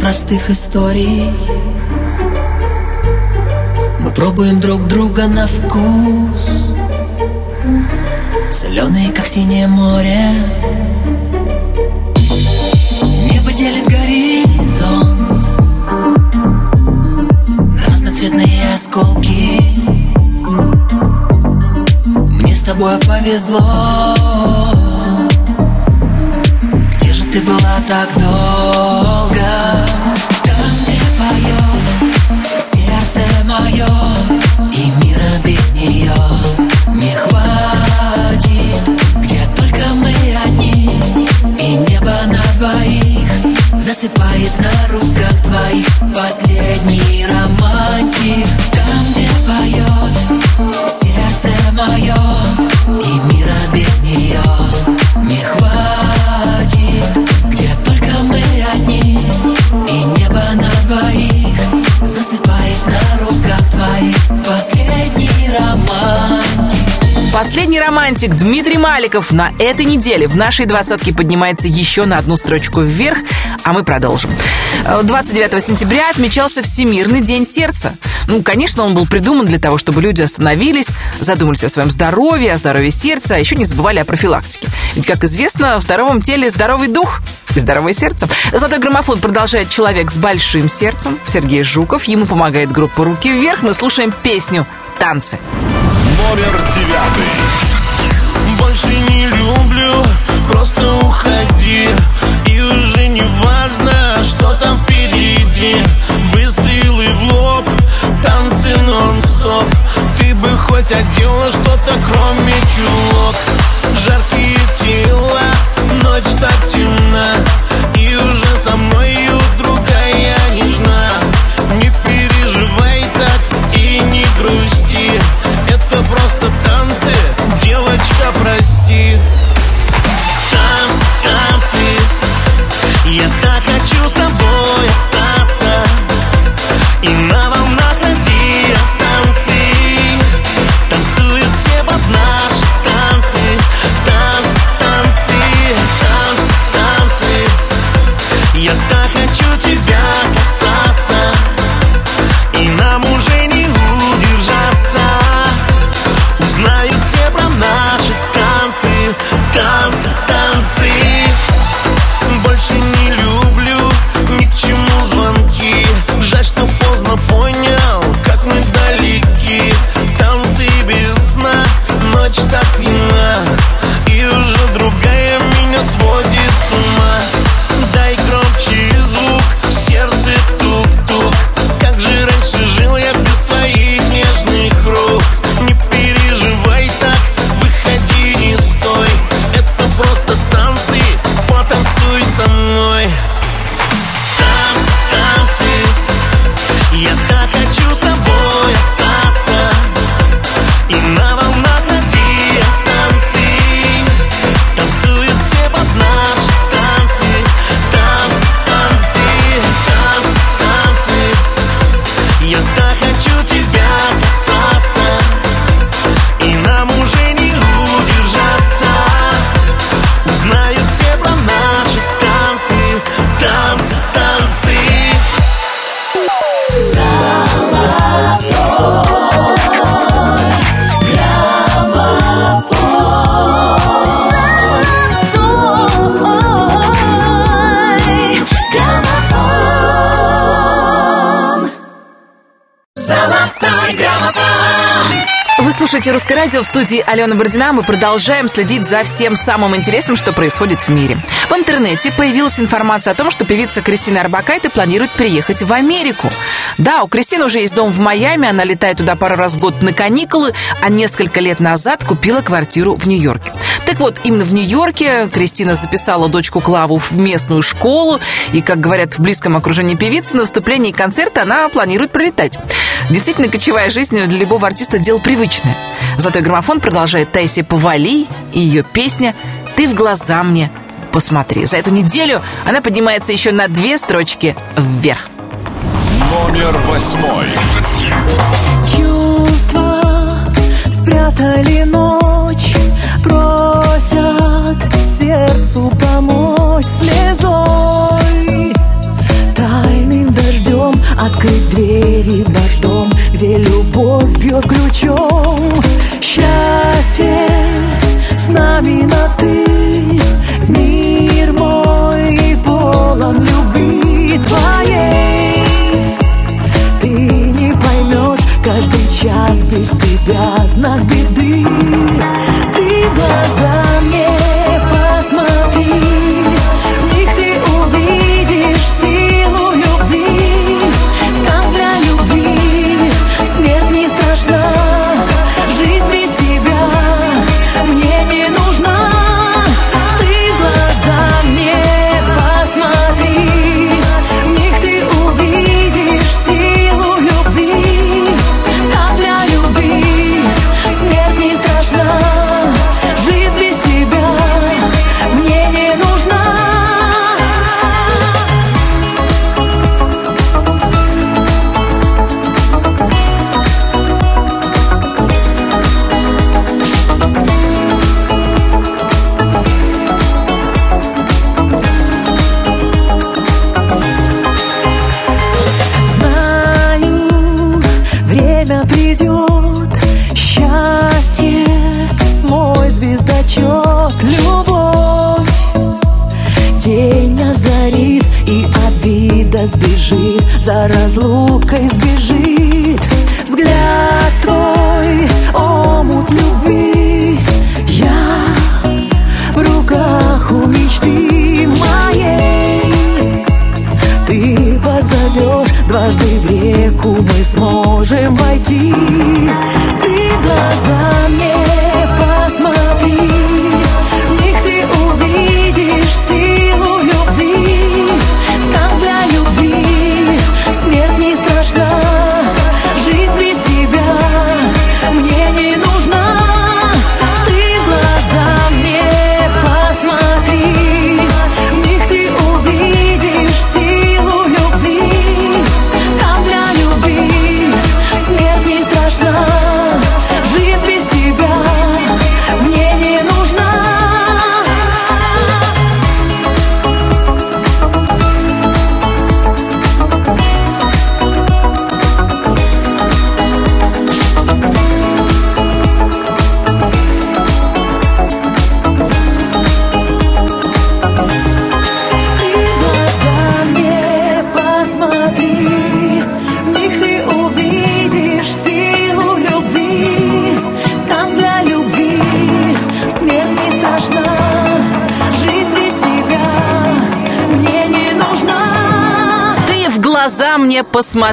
простых историй. Мы пробуем друг друга на вкус. Соленые, как синее море. Небо делит горизонт На разноцветные осколки. Мне с тобой повезло. Где же ты была так долго? Сердце мое И мира без нее не хватит. Где только мы одни И небо на двоих Засыпает на руках твоих. Последний романтик Там, где поет сердце мое И мира без нее не хватит. Где только мы одни И небо на двоих Засыпает Последний романтик Последний романтик Дмитрий Маликов на этой неделе в нашей двадцатке поднимается еще на одну строчку вверх, а мы продолжим. Э, 29 сентября отмечался Всемирный день сердца. Ну, конечно, он был придуман для того, чтобы люди остановились, задумались о своем здоровье, о здоровье сердца, а еще не забывали о профилактике. Ведь, как известно, в здоровом теле здоровый дух и здоровое сердце. Золотой граммофон продолжает человек с большим сердцем, Сергей Жуков. Ему помогает группа «Руки вверх». Мы слушаем песню «Танцы». Номер 9. Больше не люблю, просто уходи И уже не важно, что там впереди Выстрелы в лоб, танцы нон-стоп Ты бы хоть одела что-то, кроме чулок Жаркие тела, ночь так summer слушаете «Русское радио» в студии Алена Бородина. Мы продолжаем следить за всем самым интересным, что происходит в мире. В интернете появилась информация о том, что певица Кристина Арбакайте планирует приехать в Америку. Да, у Кристины уже есть дом в Майами, она летает туда пару раз в год на каникулы, а несколько лет назад купила квартиру в Нью-Йорке. Так вот, именно в Нью-Йорке Кристина записала дочку Клаву в местную школу, и, как говорят в близком окружении певицы, на выступление и концерты она планирует прилетать. Действительно, кочевая жизнь для любого артиста дело привычное. Золотой граммофон продолжает Тайси Повали и ее песня «Ты в глаза мне посмотри». За эту неделю она поднимается еще на две строчки вверх. Номер восьмой. Чувства спрятали ночь, просят сердцу помочь слезой. Тайным дождем открыть двери в наш дом, где любовь бьет ключом. Счастье с нами на ты, мир мой полон любви твоей. Ты не поймешь каждый час без тебя знак беды. Ты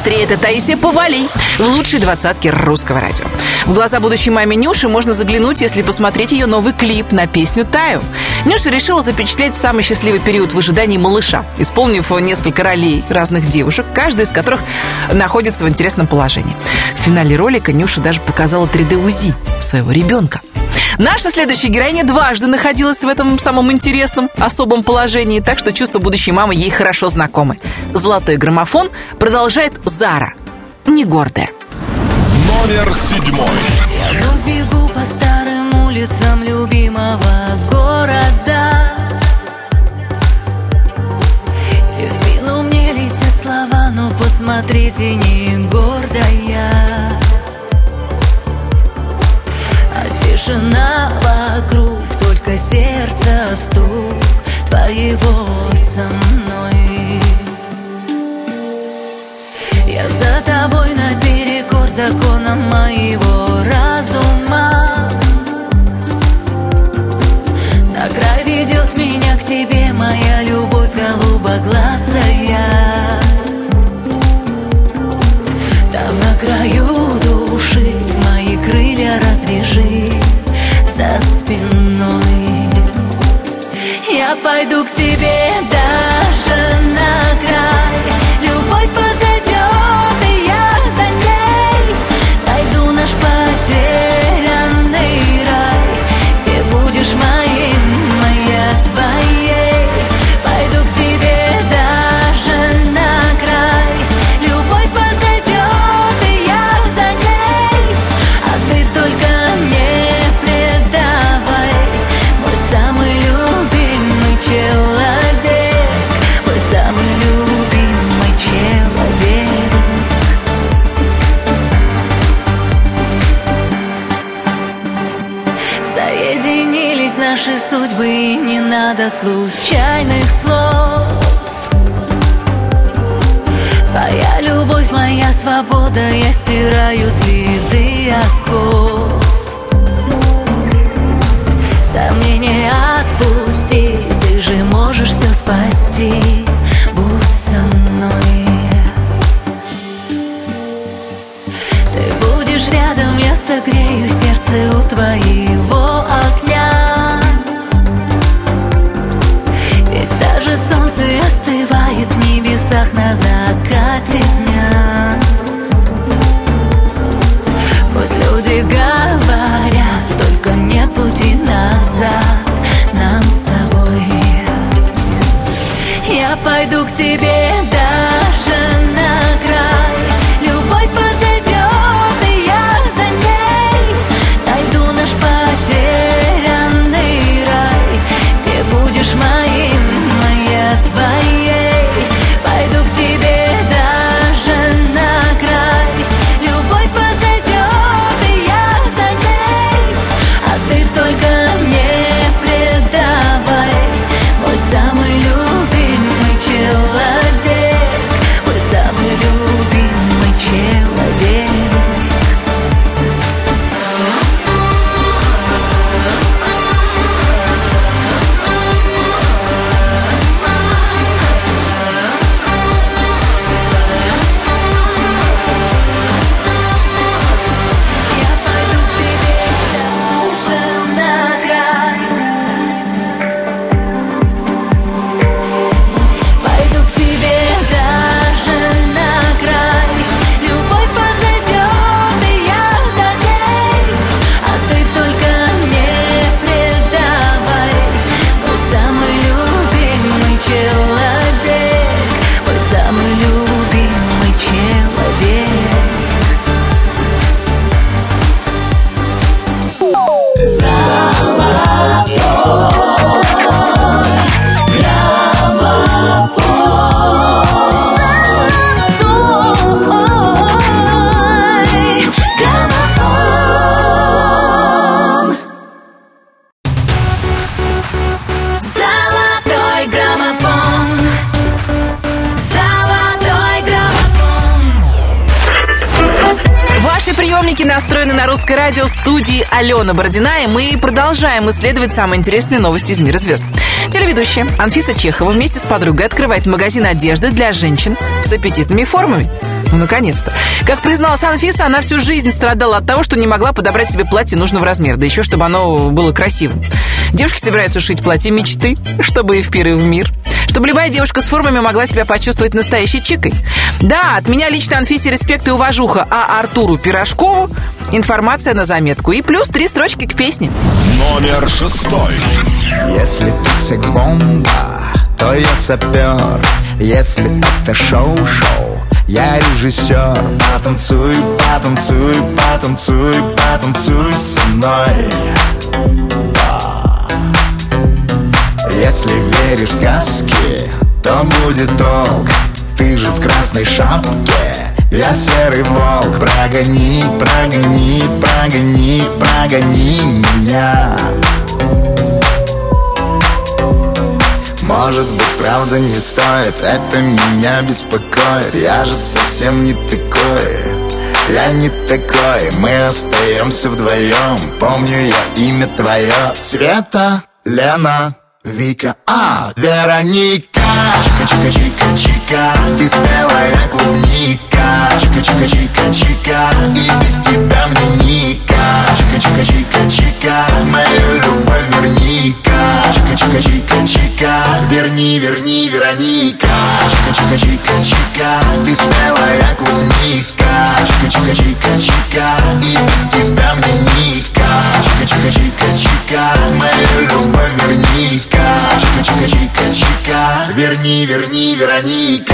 посмотри. Это Таисия Повали в лучшей двадцатке русского радио. В глаза будущей маме Нюши можно заглянуть, если посмотреть ее новый клип на песню «Таю». Нюша решила запечатлеть самый счастливый период в ожидании малыша, исполнив несколько ролей разных девушек, каждая из которых находится в интересном положении. В финале ролика Нюша даже показала 3D-УЗИ своего ребенка. Наша следующая героиня дважды находилась в этом самом интересном, особом положении, так что чувства будущей мамы ей хорошо знакомы. Золотой граммофон продолжает Зара, не гордая. Номер седьмой. Вновь бегу по старым улицам любимого города И в спину мне летят слова, но посмотрите, не гордая А тишина вокруг, только сердце стук Твоего со мной Я за тобой наперекор законам моего разума. На край ведет меня к тебе моя любовь голубоглазая. Там на краю души мои крылья развяжи за спиной. Я пойду к тебе даже надо случайных слов. Твоя любовь, моя свобода Я стираю следы оков. Сомнения отпусти Ты же можешь все спасти. Будь со мной. Ты будешь рядом, я согрею сердце у твоего небесах на закате дня. Пусть люди говорят, только нет пути назад нам с тобой. Я пойду к тебе даже Алена Бородина, и мы продолжаем исследовать самые интересные новости из мира звезд. Телеведущая Анфиса Чехова вместе с подругой открывает магазин одежды для женщин с аппетитными формами. Ну, наконец-то. Как призналась Анфиса, она всю жизнь страдала от того, что не могла подобрать себе платье нужного размера, да еще чтобы оно было красивым. Девушки собираются шить платье мечты, чтобы и в пир, в мир. Чтобы любая девушка с формами могла себя почувствовать настоящей чикой. Да, от меня лично Анфисе респект и уважуха, а Артуру Пирожкову информация на заметку. И плюс три строчки к песне. Номер шестой. Если ты секс-бомба, то я сапер Если это шоу-шоу, я режиссер Потанцуй, потанцуй, потанцуй, потанцуй со мной Да. Если веришь в сказки, то будет толк Ты же в красной шапке я серый волк Прогони, прогони, прогони, прогони меня. Может быть, правда не стоит Это меня беспокоит. Я же совсем не такой Я не такой. Мы остаемся вдвоем Помню я имя твое. Света, Лена, Вика, а, Вероника Чика-чика-чика-чика Ты спелая клубника. Чика-чика-чика-чика И без тебя мне ника Чика-чика-чика-чика Мою любовь верни-ка Чика-чика-чика-чика Верни, верни, Вероника. Чика-чика-чика-чика Ты спелая клубника Чика-чика-чика-чика И без тебя мне ника Чика-чика-чика-чика Мою любовь верни-ка. Чика-чика-чика-чика Верни, верни, Вероника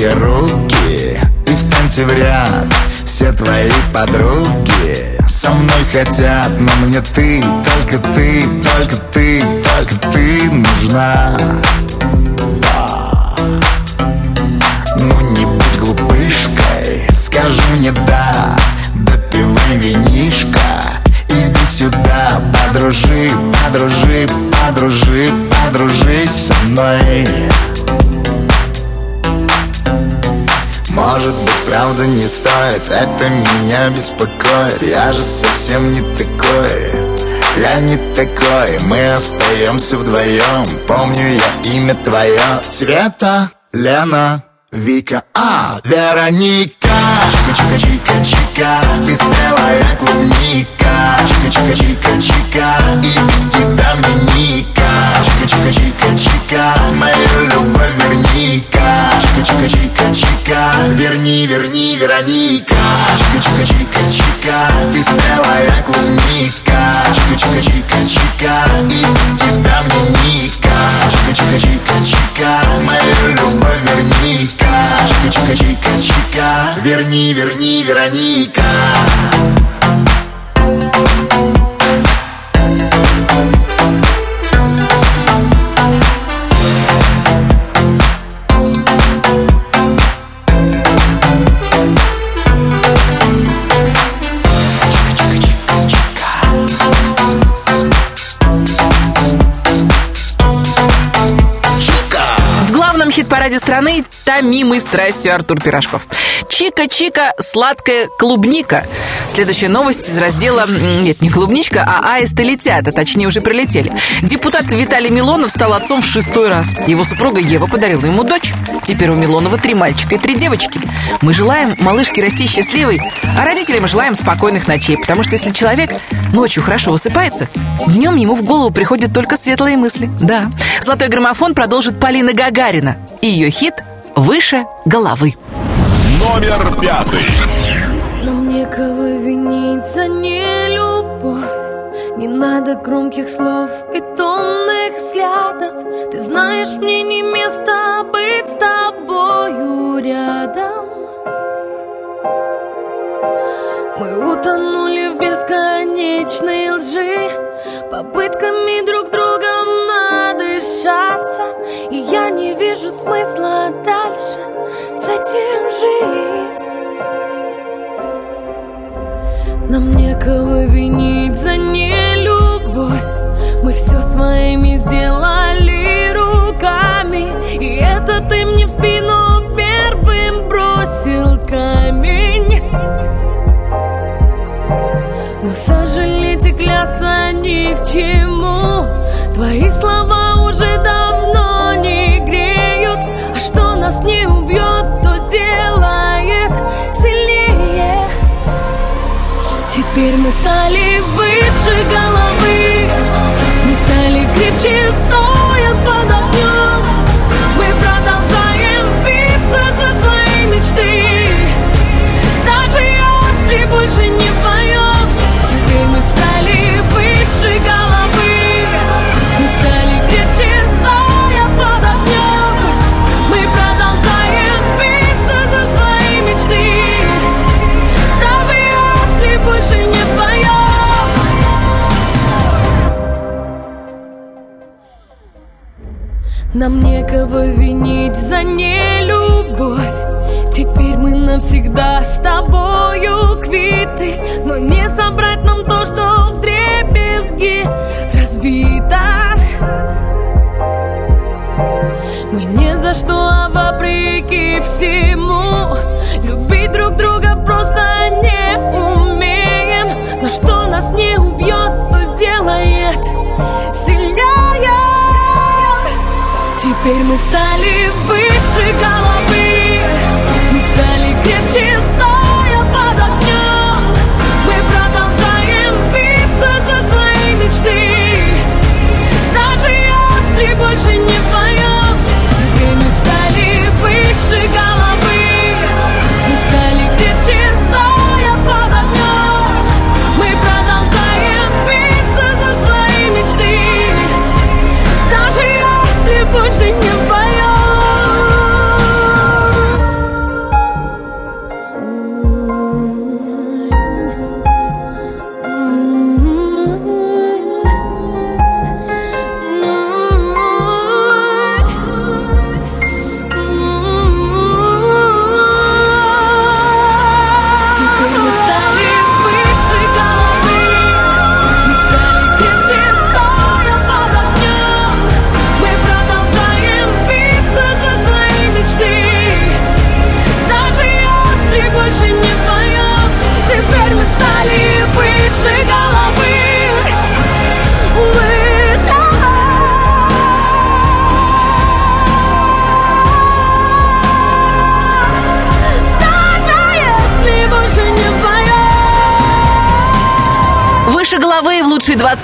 Поднимите руки и встаньте в ряд. Все твои подруги со мной хотят Но мне ты, только ты, только ты, только ты нужна. Да. Ну не будь глупышкой, скажи мне да Допивай винишко, иди сюда Подружи, подружи, подружи, подружись со мной Может быть, правда не стоит Это меня беспокоит. Я же совсем не такой Я не такой. Мы остаемся вдвоем Помню я имя твое. Света, Лена, Вика, а, Вероника. Чика-чика-чика-чика Ты спелая клубника. Чика-чика-чика-чика И без тебя мне ника Чика-чика-чика-чика Мою любовь верни-ка Чика-чика-чика-чика Верни, верни, Вероника Чика-чика-чика-чика Ты спелая клубника Чика-чика-чика-чика И без тебя мне ника Чика-чика-чика-чика Мою любовь верни-ка Чика-чика-чика-чика Верни, верни, Вероника хит-параде страны томимый страстью Артур Пирожков. Чика-чика, сладкая клубника. Следующая новость из раздела, нет, не клубничка, а аисты летят, а точнее уже прилетели. Депутат Виталий Милонов стал отцом в шестой раз. Его супруга Ева подарила ему дочь. Теперь у Милонова три мальчика и три девочки. Мы желаем малышке расти счастливой, а родителям желаем спокойных ночей, потому что если человек ночью хорошо высыпается, днем ему в голову приходят только светлые мысли. Да. Золотой граммофон продолжит Полина Гагарина. И ее хит «Выше головы». Номер пятый. Нам некого винить за нелюбовь Не надо громких слов и томных взглядов Ты знаешь, мне не место быть с тобою рядом Мы утонули в бесконечной лжи Попытками друг другом надышаться И я не вижу смысла дальше с этим жить. Нам некого винить за нелюбовь? Мы все своими сделали руками И это ты мне в спину первым бросил камень. Но сожалеть и клясться ни к чему Твои слова уже давно не греют. А что нас не убьет, то сделает сильнее. Теперь мы стали выше головы Мы стали крепче, стоя Нам некого винить за нелюбовь. Теперь мы навсегда с тобою квиты. Но не собрать нам то, что в дребезги разбито. Мы не за что, а вопреки всему Любить друг друга просто не умеем. Но что нас не убьет, то сделает Теперь мы стали выше головы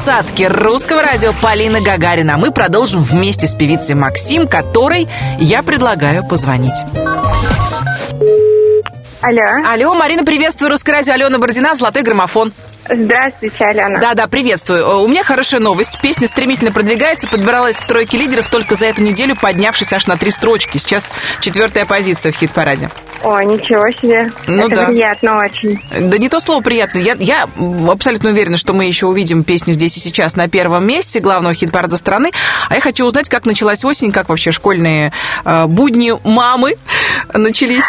лучшей двадцатке русского радио Полина Гагарина. Мы продолжим вместе с певицей Максим, которой я предлагаю позвонить. Алло. Алло, Марина, приветствую. Русское радио Алена Бородина, «Золотой граммофон». Здравствуйте, Алена. Да-да, приветствую. Э, У меня хорошая новость. Песня стремительно продвигается, подбиралась к тройке лидеров только за эту неделю, поднявшись аж на три строчки. Сейчас четвертая позиция в хит-параде. О, ничего себе. Ну Это да. приятно очень. Да не то слово приятно. Я, я абсолютно уверена, что мы еще увидим песню здесь и сейчас на первом месте главного хит-парада страны. А я хочу узнать, как началась осень, как вообще школьные э, будни мамы начались.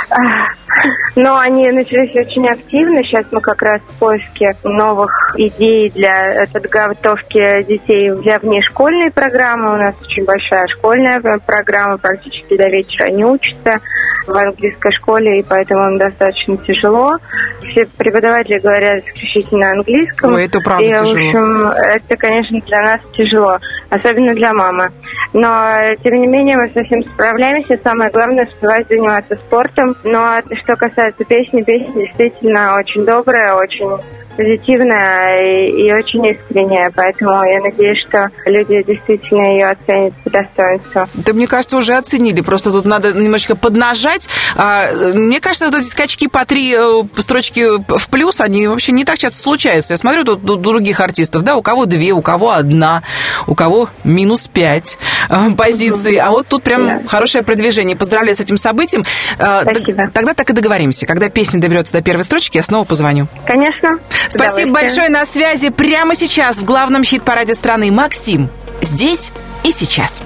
Но они начались очень активно. Сейчас мы как раз в поиске новых идей для подготовки детей для внешкольной программы. У нас очень большая школьная программа, практически до вечера они учатся в английской школе, и поэтому им достаточно тяжело. Все преподаватели говорят исключительно английском. Ой, это правда и, тяжело. в общем, это, конечно, для нас тяжело, особенно для мамы. Но, тем не менее, мы совсем справляемся. Самое главное – успевать заниматься спортом. Но что касается песни, песня действительно очень добрая, очень позитивная и, и очень искренняя. Поэтому я надеюсь, что люди действительно ее оценят по достоинству. Да, мне кажется, уже оценили. Просто тут надо немножечко поднажать. А, Мне кажется, вот эти скачки по три э, строчки в плюс, они вообще не так часто случаются. Я смотрю тут у других артистов, да, у кого две, у кого одна, у кого минус пять э, позиций. А вот тут прям хорошее продвижение. Поздравляю с этим событием. Э, т- Тогда так и договоримся. Когда песня доберется до первой строчки, я снова позвоню. Конечно. Спасибо большое на связи. Прямо сейчас в главном хит-параде страны Максим. Здесь и сейчас.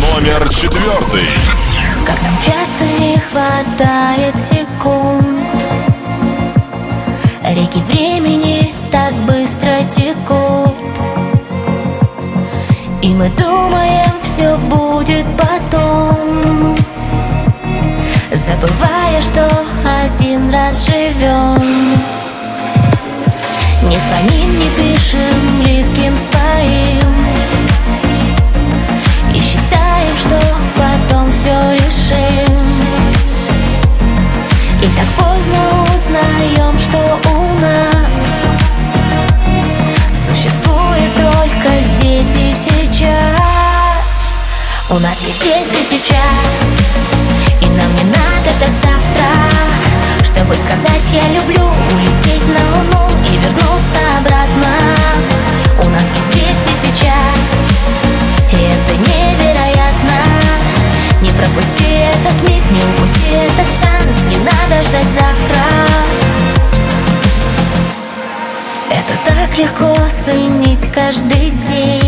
Номер четвертый. Как нам часто не хватает секунд Реки времени так быстро текут И мы думаем, все будет потом Забывая, что один раз живем Не звоним, не пишем близким своим. И считаем, что потом все решим. И так поздно узнаем, что у нас Существует только здесь и сейчас. У нас есть здесь и сейчас. И нам не надо ждать завтра Чтобы сказать я люблю Улететь на луну и вернуться обратно. У нас есть здесь и сейчас И это невероятно. Не пропусти этот миг, не упусти этот шанс Не надо ждать завтра. Это так легко ценить каждый день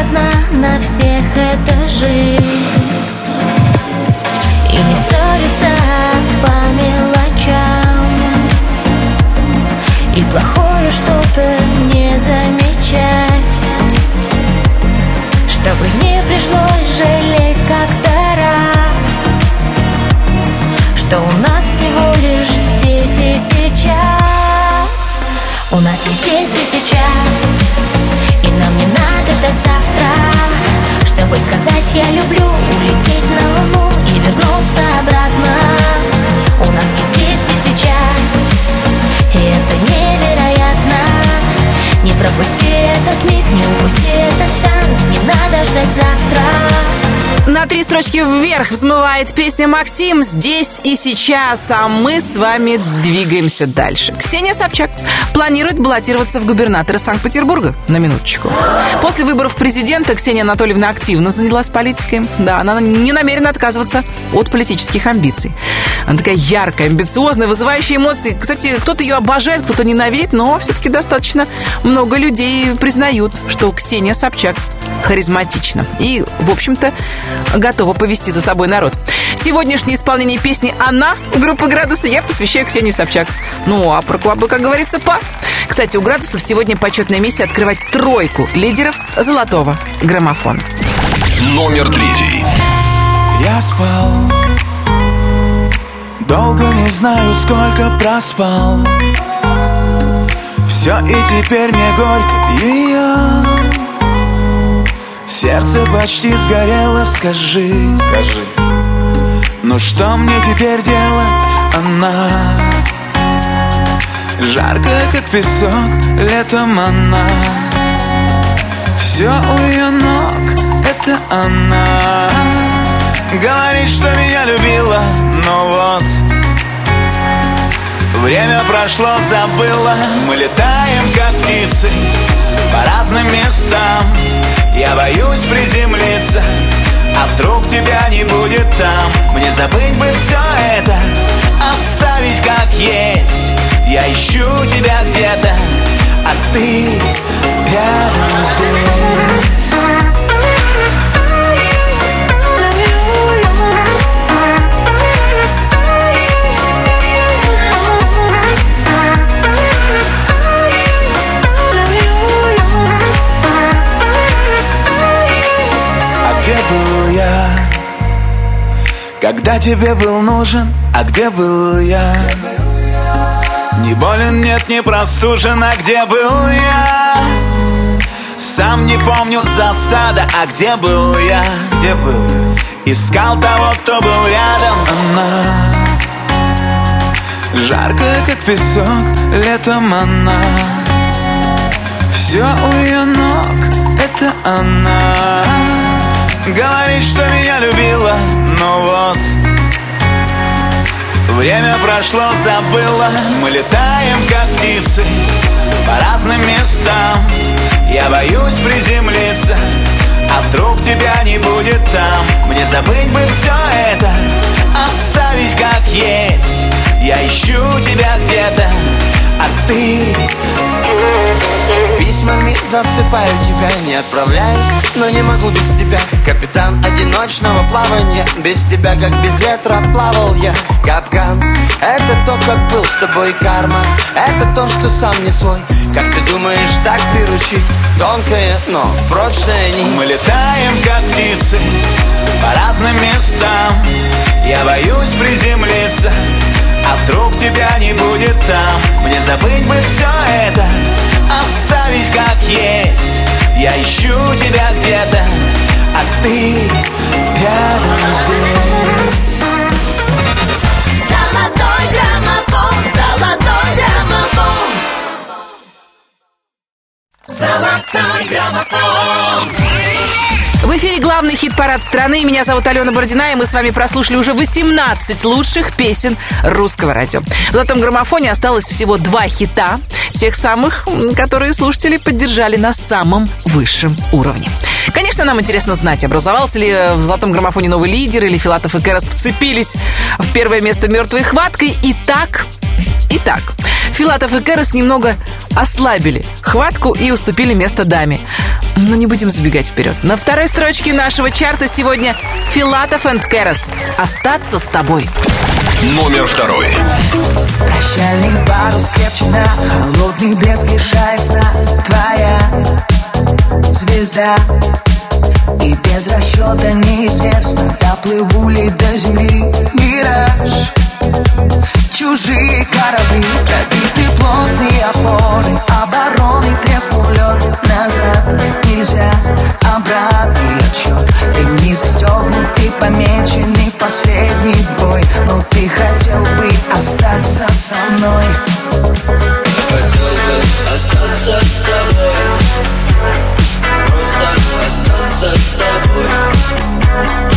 одна на всех эта жизнь. И не ссориться по мелочам. И плохое что-то не замечать. Чтобы не пришлось жалеть как-то раз. Что у нас всего Чтобы сказать я люблю Улететь на луну и вернуться обратно. У нас есть здесь и сейчас. И это невероятно. Не пропусти этот миг, не упусти этот шанс Не надо ждать завтра На три строчки вверх взмывает песня «Максим» здесь и сейчас, а мы с вами двигаемся дальше. Ксения Собчак планирует баллотироваться в губернаторы Санкт-Петербурга, на минуточку. После выборов президента Ксения Анатольевна активно занялась политикой. Да, она не намерена отказываться от политических амбиций. Она такая яркая, амбициозная, вызывающая эмоции. Кстати, кто-то ее обожает, кто-то ненавидит, но все-таки достаточно много людей признают, что Ксения Собчак харизматична. И, в общем-то, готова повести за собой народ. Сегодняшнее исполнение песни «Она» группы «Градусы» я посвящаю Ксении Собчак. Ну, а про Клабы, как говорится, па. Кстати, у «Градусов» сегодня почетная миссия открывать тройку лидеров золотого граммофона. Номер третий. Я спал Долго не знаю, сколько проспал Все и теперь мне горько ее Сердце почти сгорело, скажи. Скажи. Ну что мне теперь делать, она Жаркая, как песок, летом она. Все у ее ног, это она. Говорит, что меня любила, но Время прошло, забыла. Мы летаем, как птицы По разным местам. Я боюсь приземлиться А вдруг тебя не будет там. Мне забыть бы все это Оставить как есть. Я ищу тебя где-то А ты рядом здесь Когда тебе был нужен, а где был я? Не болен, нет, не простужен, а где был я? Сам не помню засада, а где был я? Где был? Искал того, кто был рядом, она Жаркая, как песок, летом она Все у ее ног, это она Говорит, что меня любила, но вот Время прошло, забыла. Мы летаем, как птицы По разным местам. Я боюсь приземлиться А вдруг тебя не будет там. Мне забыть бы все это Оставить как есть. Я ищу тебя где-то А ты Письмами засыпаю тебя, не отправляю Но не могу без тебя. Капитан одиночного плавания Без тебя, как без ветра, плавал я. Капкан Это то, как был с тобой карма. Это то, что сам не свой. Как ты думаешь, так приручить? Тонкая, но прочная нить. Мы летаем, как птицы По разным местам. Я боюсь приземлиться А вдруг тебя не будет там. Мне забыть бы все это Оставить как есть. Я ищу тебя где-то А ты рядом здесь. Золотой граммофон, золотой граммофон. Золотой граммофон В эфире главный хит-парад страны. Меня зовут Алена Бородина, и мы с вами прослушали уже 18 лучших песен русского радио. В золотом граммофоне осталось всего два хита, тех самых, которые слушатели поддержали на самом высшем уровне. Конечно, нам интересно знать, образовался ли в золотом граммофоне новый лидер, или Филатов и Кэрос вцепились в первое место мертвой хваткой. Итак, Итак, Филатов и Кэрос немного ослабили хватку и уступили место даме. Но не будем забегать вперед. На второй строчке нашего чарта сегодня Филатов и Кэрос. «Остаться с тобой». Номер второй. Прощальный парус крепче на холодный блеск лишает сна Твоя звезда И без расчета неизвестно Доплыву ли до земли мираж Чужие корабли, пробиты плотные опоры Обороны треснул лед назад Нельзя обратный отчет Ремни застегнуты, помеченный последний бой. Но ты хотел бы остаться со мной. Хотел бы остаться с тобой. Просто остаться с тобой.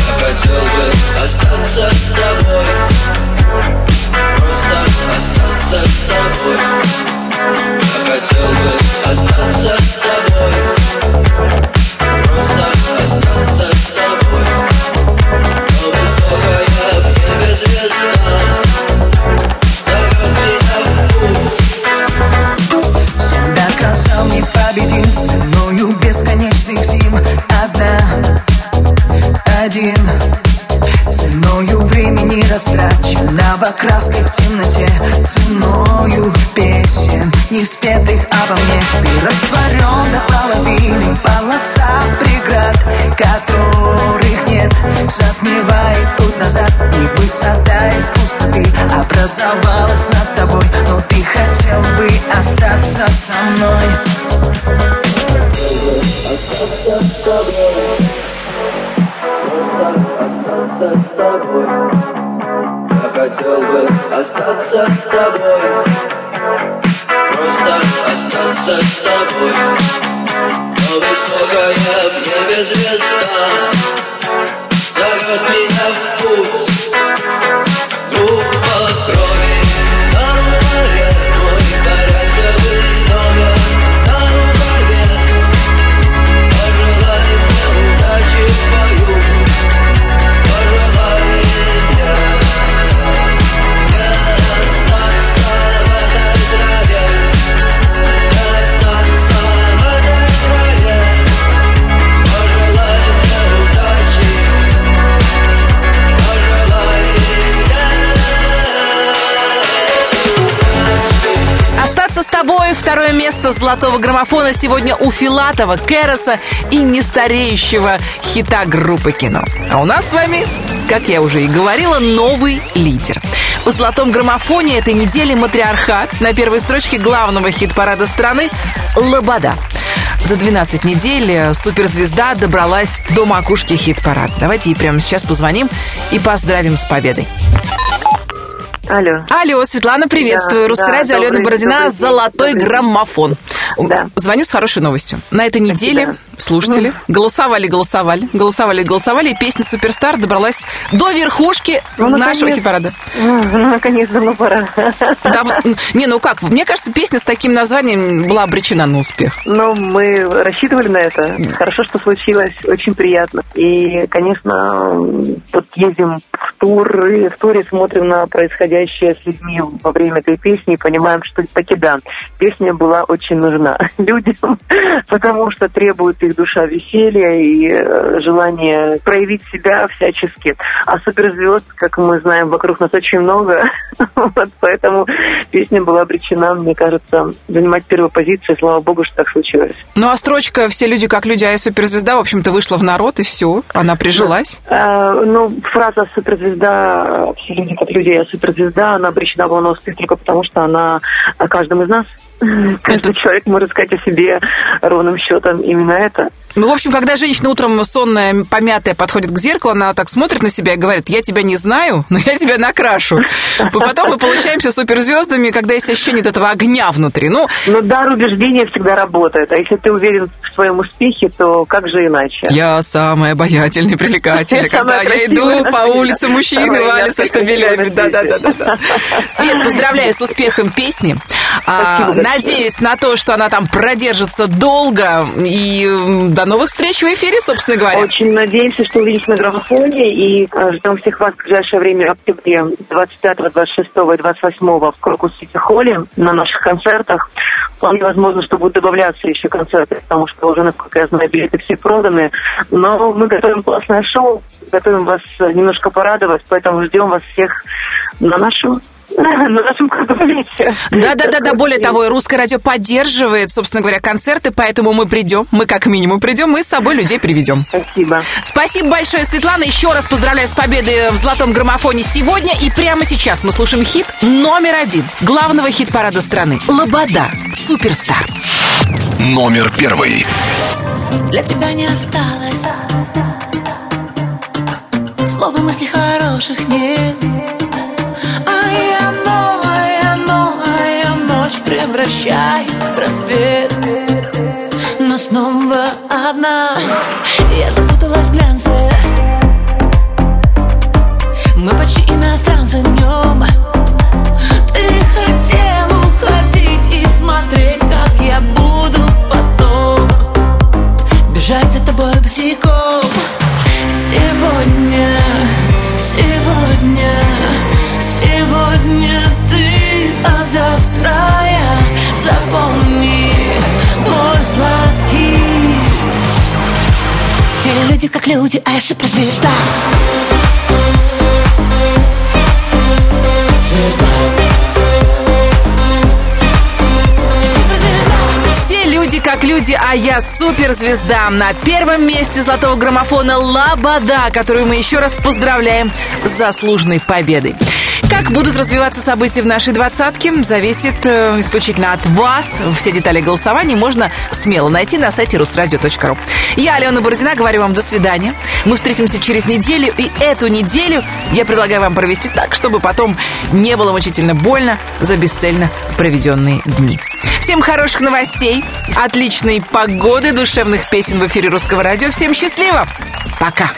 Я хотел бы остаться с тобой Просто остаться с тобой Я хотел бы остаться с тобой Просто остаться с тобой Но в небе звезда Зовет меня в путь Всегда казал непобедим Ценою бесконечных зим Одна, один Ценою времени растраченного краской в темноте Ценою песен, не спетых обо мне. Ты растворен до половины полоса преград Которых нет, затмевает тут назад И высота из пустоты образовалась над тобой. Но ты хотел бы остаться со мной. Остаться с тобой остаться с тобой хотел бы остаться с тобой. Просто остаться с тобой. Но высокая в небе звезда Зовет меня в путь. Группа граммофона сегодня у Филатова, Кэроса и нестареющего хита группы кино. А у нас с вами, как я уже и говорила, новый лидер. В золотом граммофоне этой недели матриархат на первой строчке главного хит-парада страны «Лобода». За 12 недель э, суперзвезда добралась до макушки хит-парада. Давайте ей прямо сейчас позвоним и поздравим с победой. Алло. Алло, Светлана, приветствую. Да, Русское да, радио, Алена Бородина, добрый «Золотой добрый граммофон». Да. Звоню с хорошей новостью. На этой неделе слушатели голосовали, голосовали, голосовали, голосовали, и песня «Суперстар» добралась до верхушки Ну, нашего хит-парада. Ну, наконец-то, ну пора. Да, не, ну как, мне кажется, песня с таким названием была обречена на успех. Но мы рассчитывали на это. Хорошо, что случилось. Очень приятно. И, конечно, вот ездим в тур, и в туре смотрим на происходящее с людьми во время этой песни и понимаем, что таки да, песня была очень нужна людям, потому что требует их душа веселья и э, желание проявить себя всячески. А суперзвезд, как мы знаем, вокруг нас очень много, Вот поэтому песня была обречена, мне кажется, занимать первую позицию. Слава богу, что так случилось. Ну а строчка «Все люди как люди, а я суперзвезда» в общем-то вышла в народ, и все, она прижилась. А, ну, фраза «суперзвезда», «все люди как люди, я суперзвезда», она обречена была на успех только потому, что она о каждом из нас. Каждый человек может сказать о себе ровным счетом именно это. Ну, в общем, когда женщина утром сонная, помятая, подходит к зеркалу, она так смотрит на себя и говорит, я тебя не знаю, но я тебя накрашу. Потом мы получаемся суперзвездами, когда есть ощущение этого огня внутри. Ну, Но дар убеждения всегда работает. А если ты уверен в своем успехе, то как же иначе? я самая обаятельная, привлекательная. Когда я иду по улице, мужчины валятся, яркая, что белями. красивая Да-да-да. Свет, поздравляю с успехом песни. А, Спасибо. Надеюсь на то, что она там продержится долго. И до новых встреч в эфире, собственно говоря. Очень надеемся, что увидимся на граммофоне и э, ждем всех вас в ближайшее время в октябре 25, 26 и 28 в Крокус Сити Холле на наших концертах. Вполне возможно, что будут добавляться еще концерты, потому что уже, насколько я знаю, билеты все проданы. Но мы готовим классное шоу, готовим вас э, немножко порадовать, поэтому ждем вас всех на нашем на нашем кругосветии. Да, да, да, да. Более того, и русское радио поддерживает, собственно говоря, концерты, поэтому мы придем, мы как минимум придем, мы с собой людей приведем. Спасибо. Спасибо большое, Светлана. Еще раз поздравляю с победой в золотом граммофоне сегодня. И прямо сейчас мы слушаем хит номер один главного хит-парада страны. Лобода. Суперстар. Номер первый. Для тебя не осталось Слов и мыслей хороших нет А я в рассвет. Но снова одна. Я запуталась в глянце. Мы почти иностранцы в нем. Ты хотел уходить и смотреть, как я буду потом. Бежать за тобой босиком. Сегодня, сегодня, сегодня ты, а Все люди как люди, а я суперзвезда Звезда люди как люди, а я суперзвезда. На первом месте золотого граммофона Лобода, которую мы еще раз поздравляем с заслуженной победой. Как будут развиваться события в нашей двадцатке, зависит э, исключительно от вас. Все детали голосования можно смело найти на сайте русрадио.ру. Я, Алена Бородина, говорю вам до свидания. Мы встретимся через неделю, и эту неделю я предлагаю вам провести так, чтобы потом не было мучительно больно за бесцельно проведенные дни. Всем хороших новостей, отличной погоды, душевных песен в эфире Русского радио. Всем счастливо! Пока!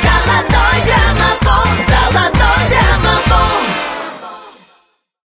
Золотой граммофон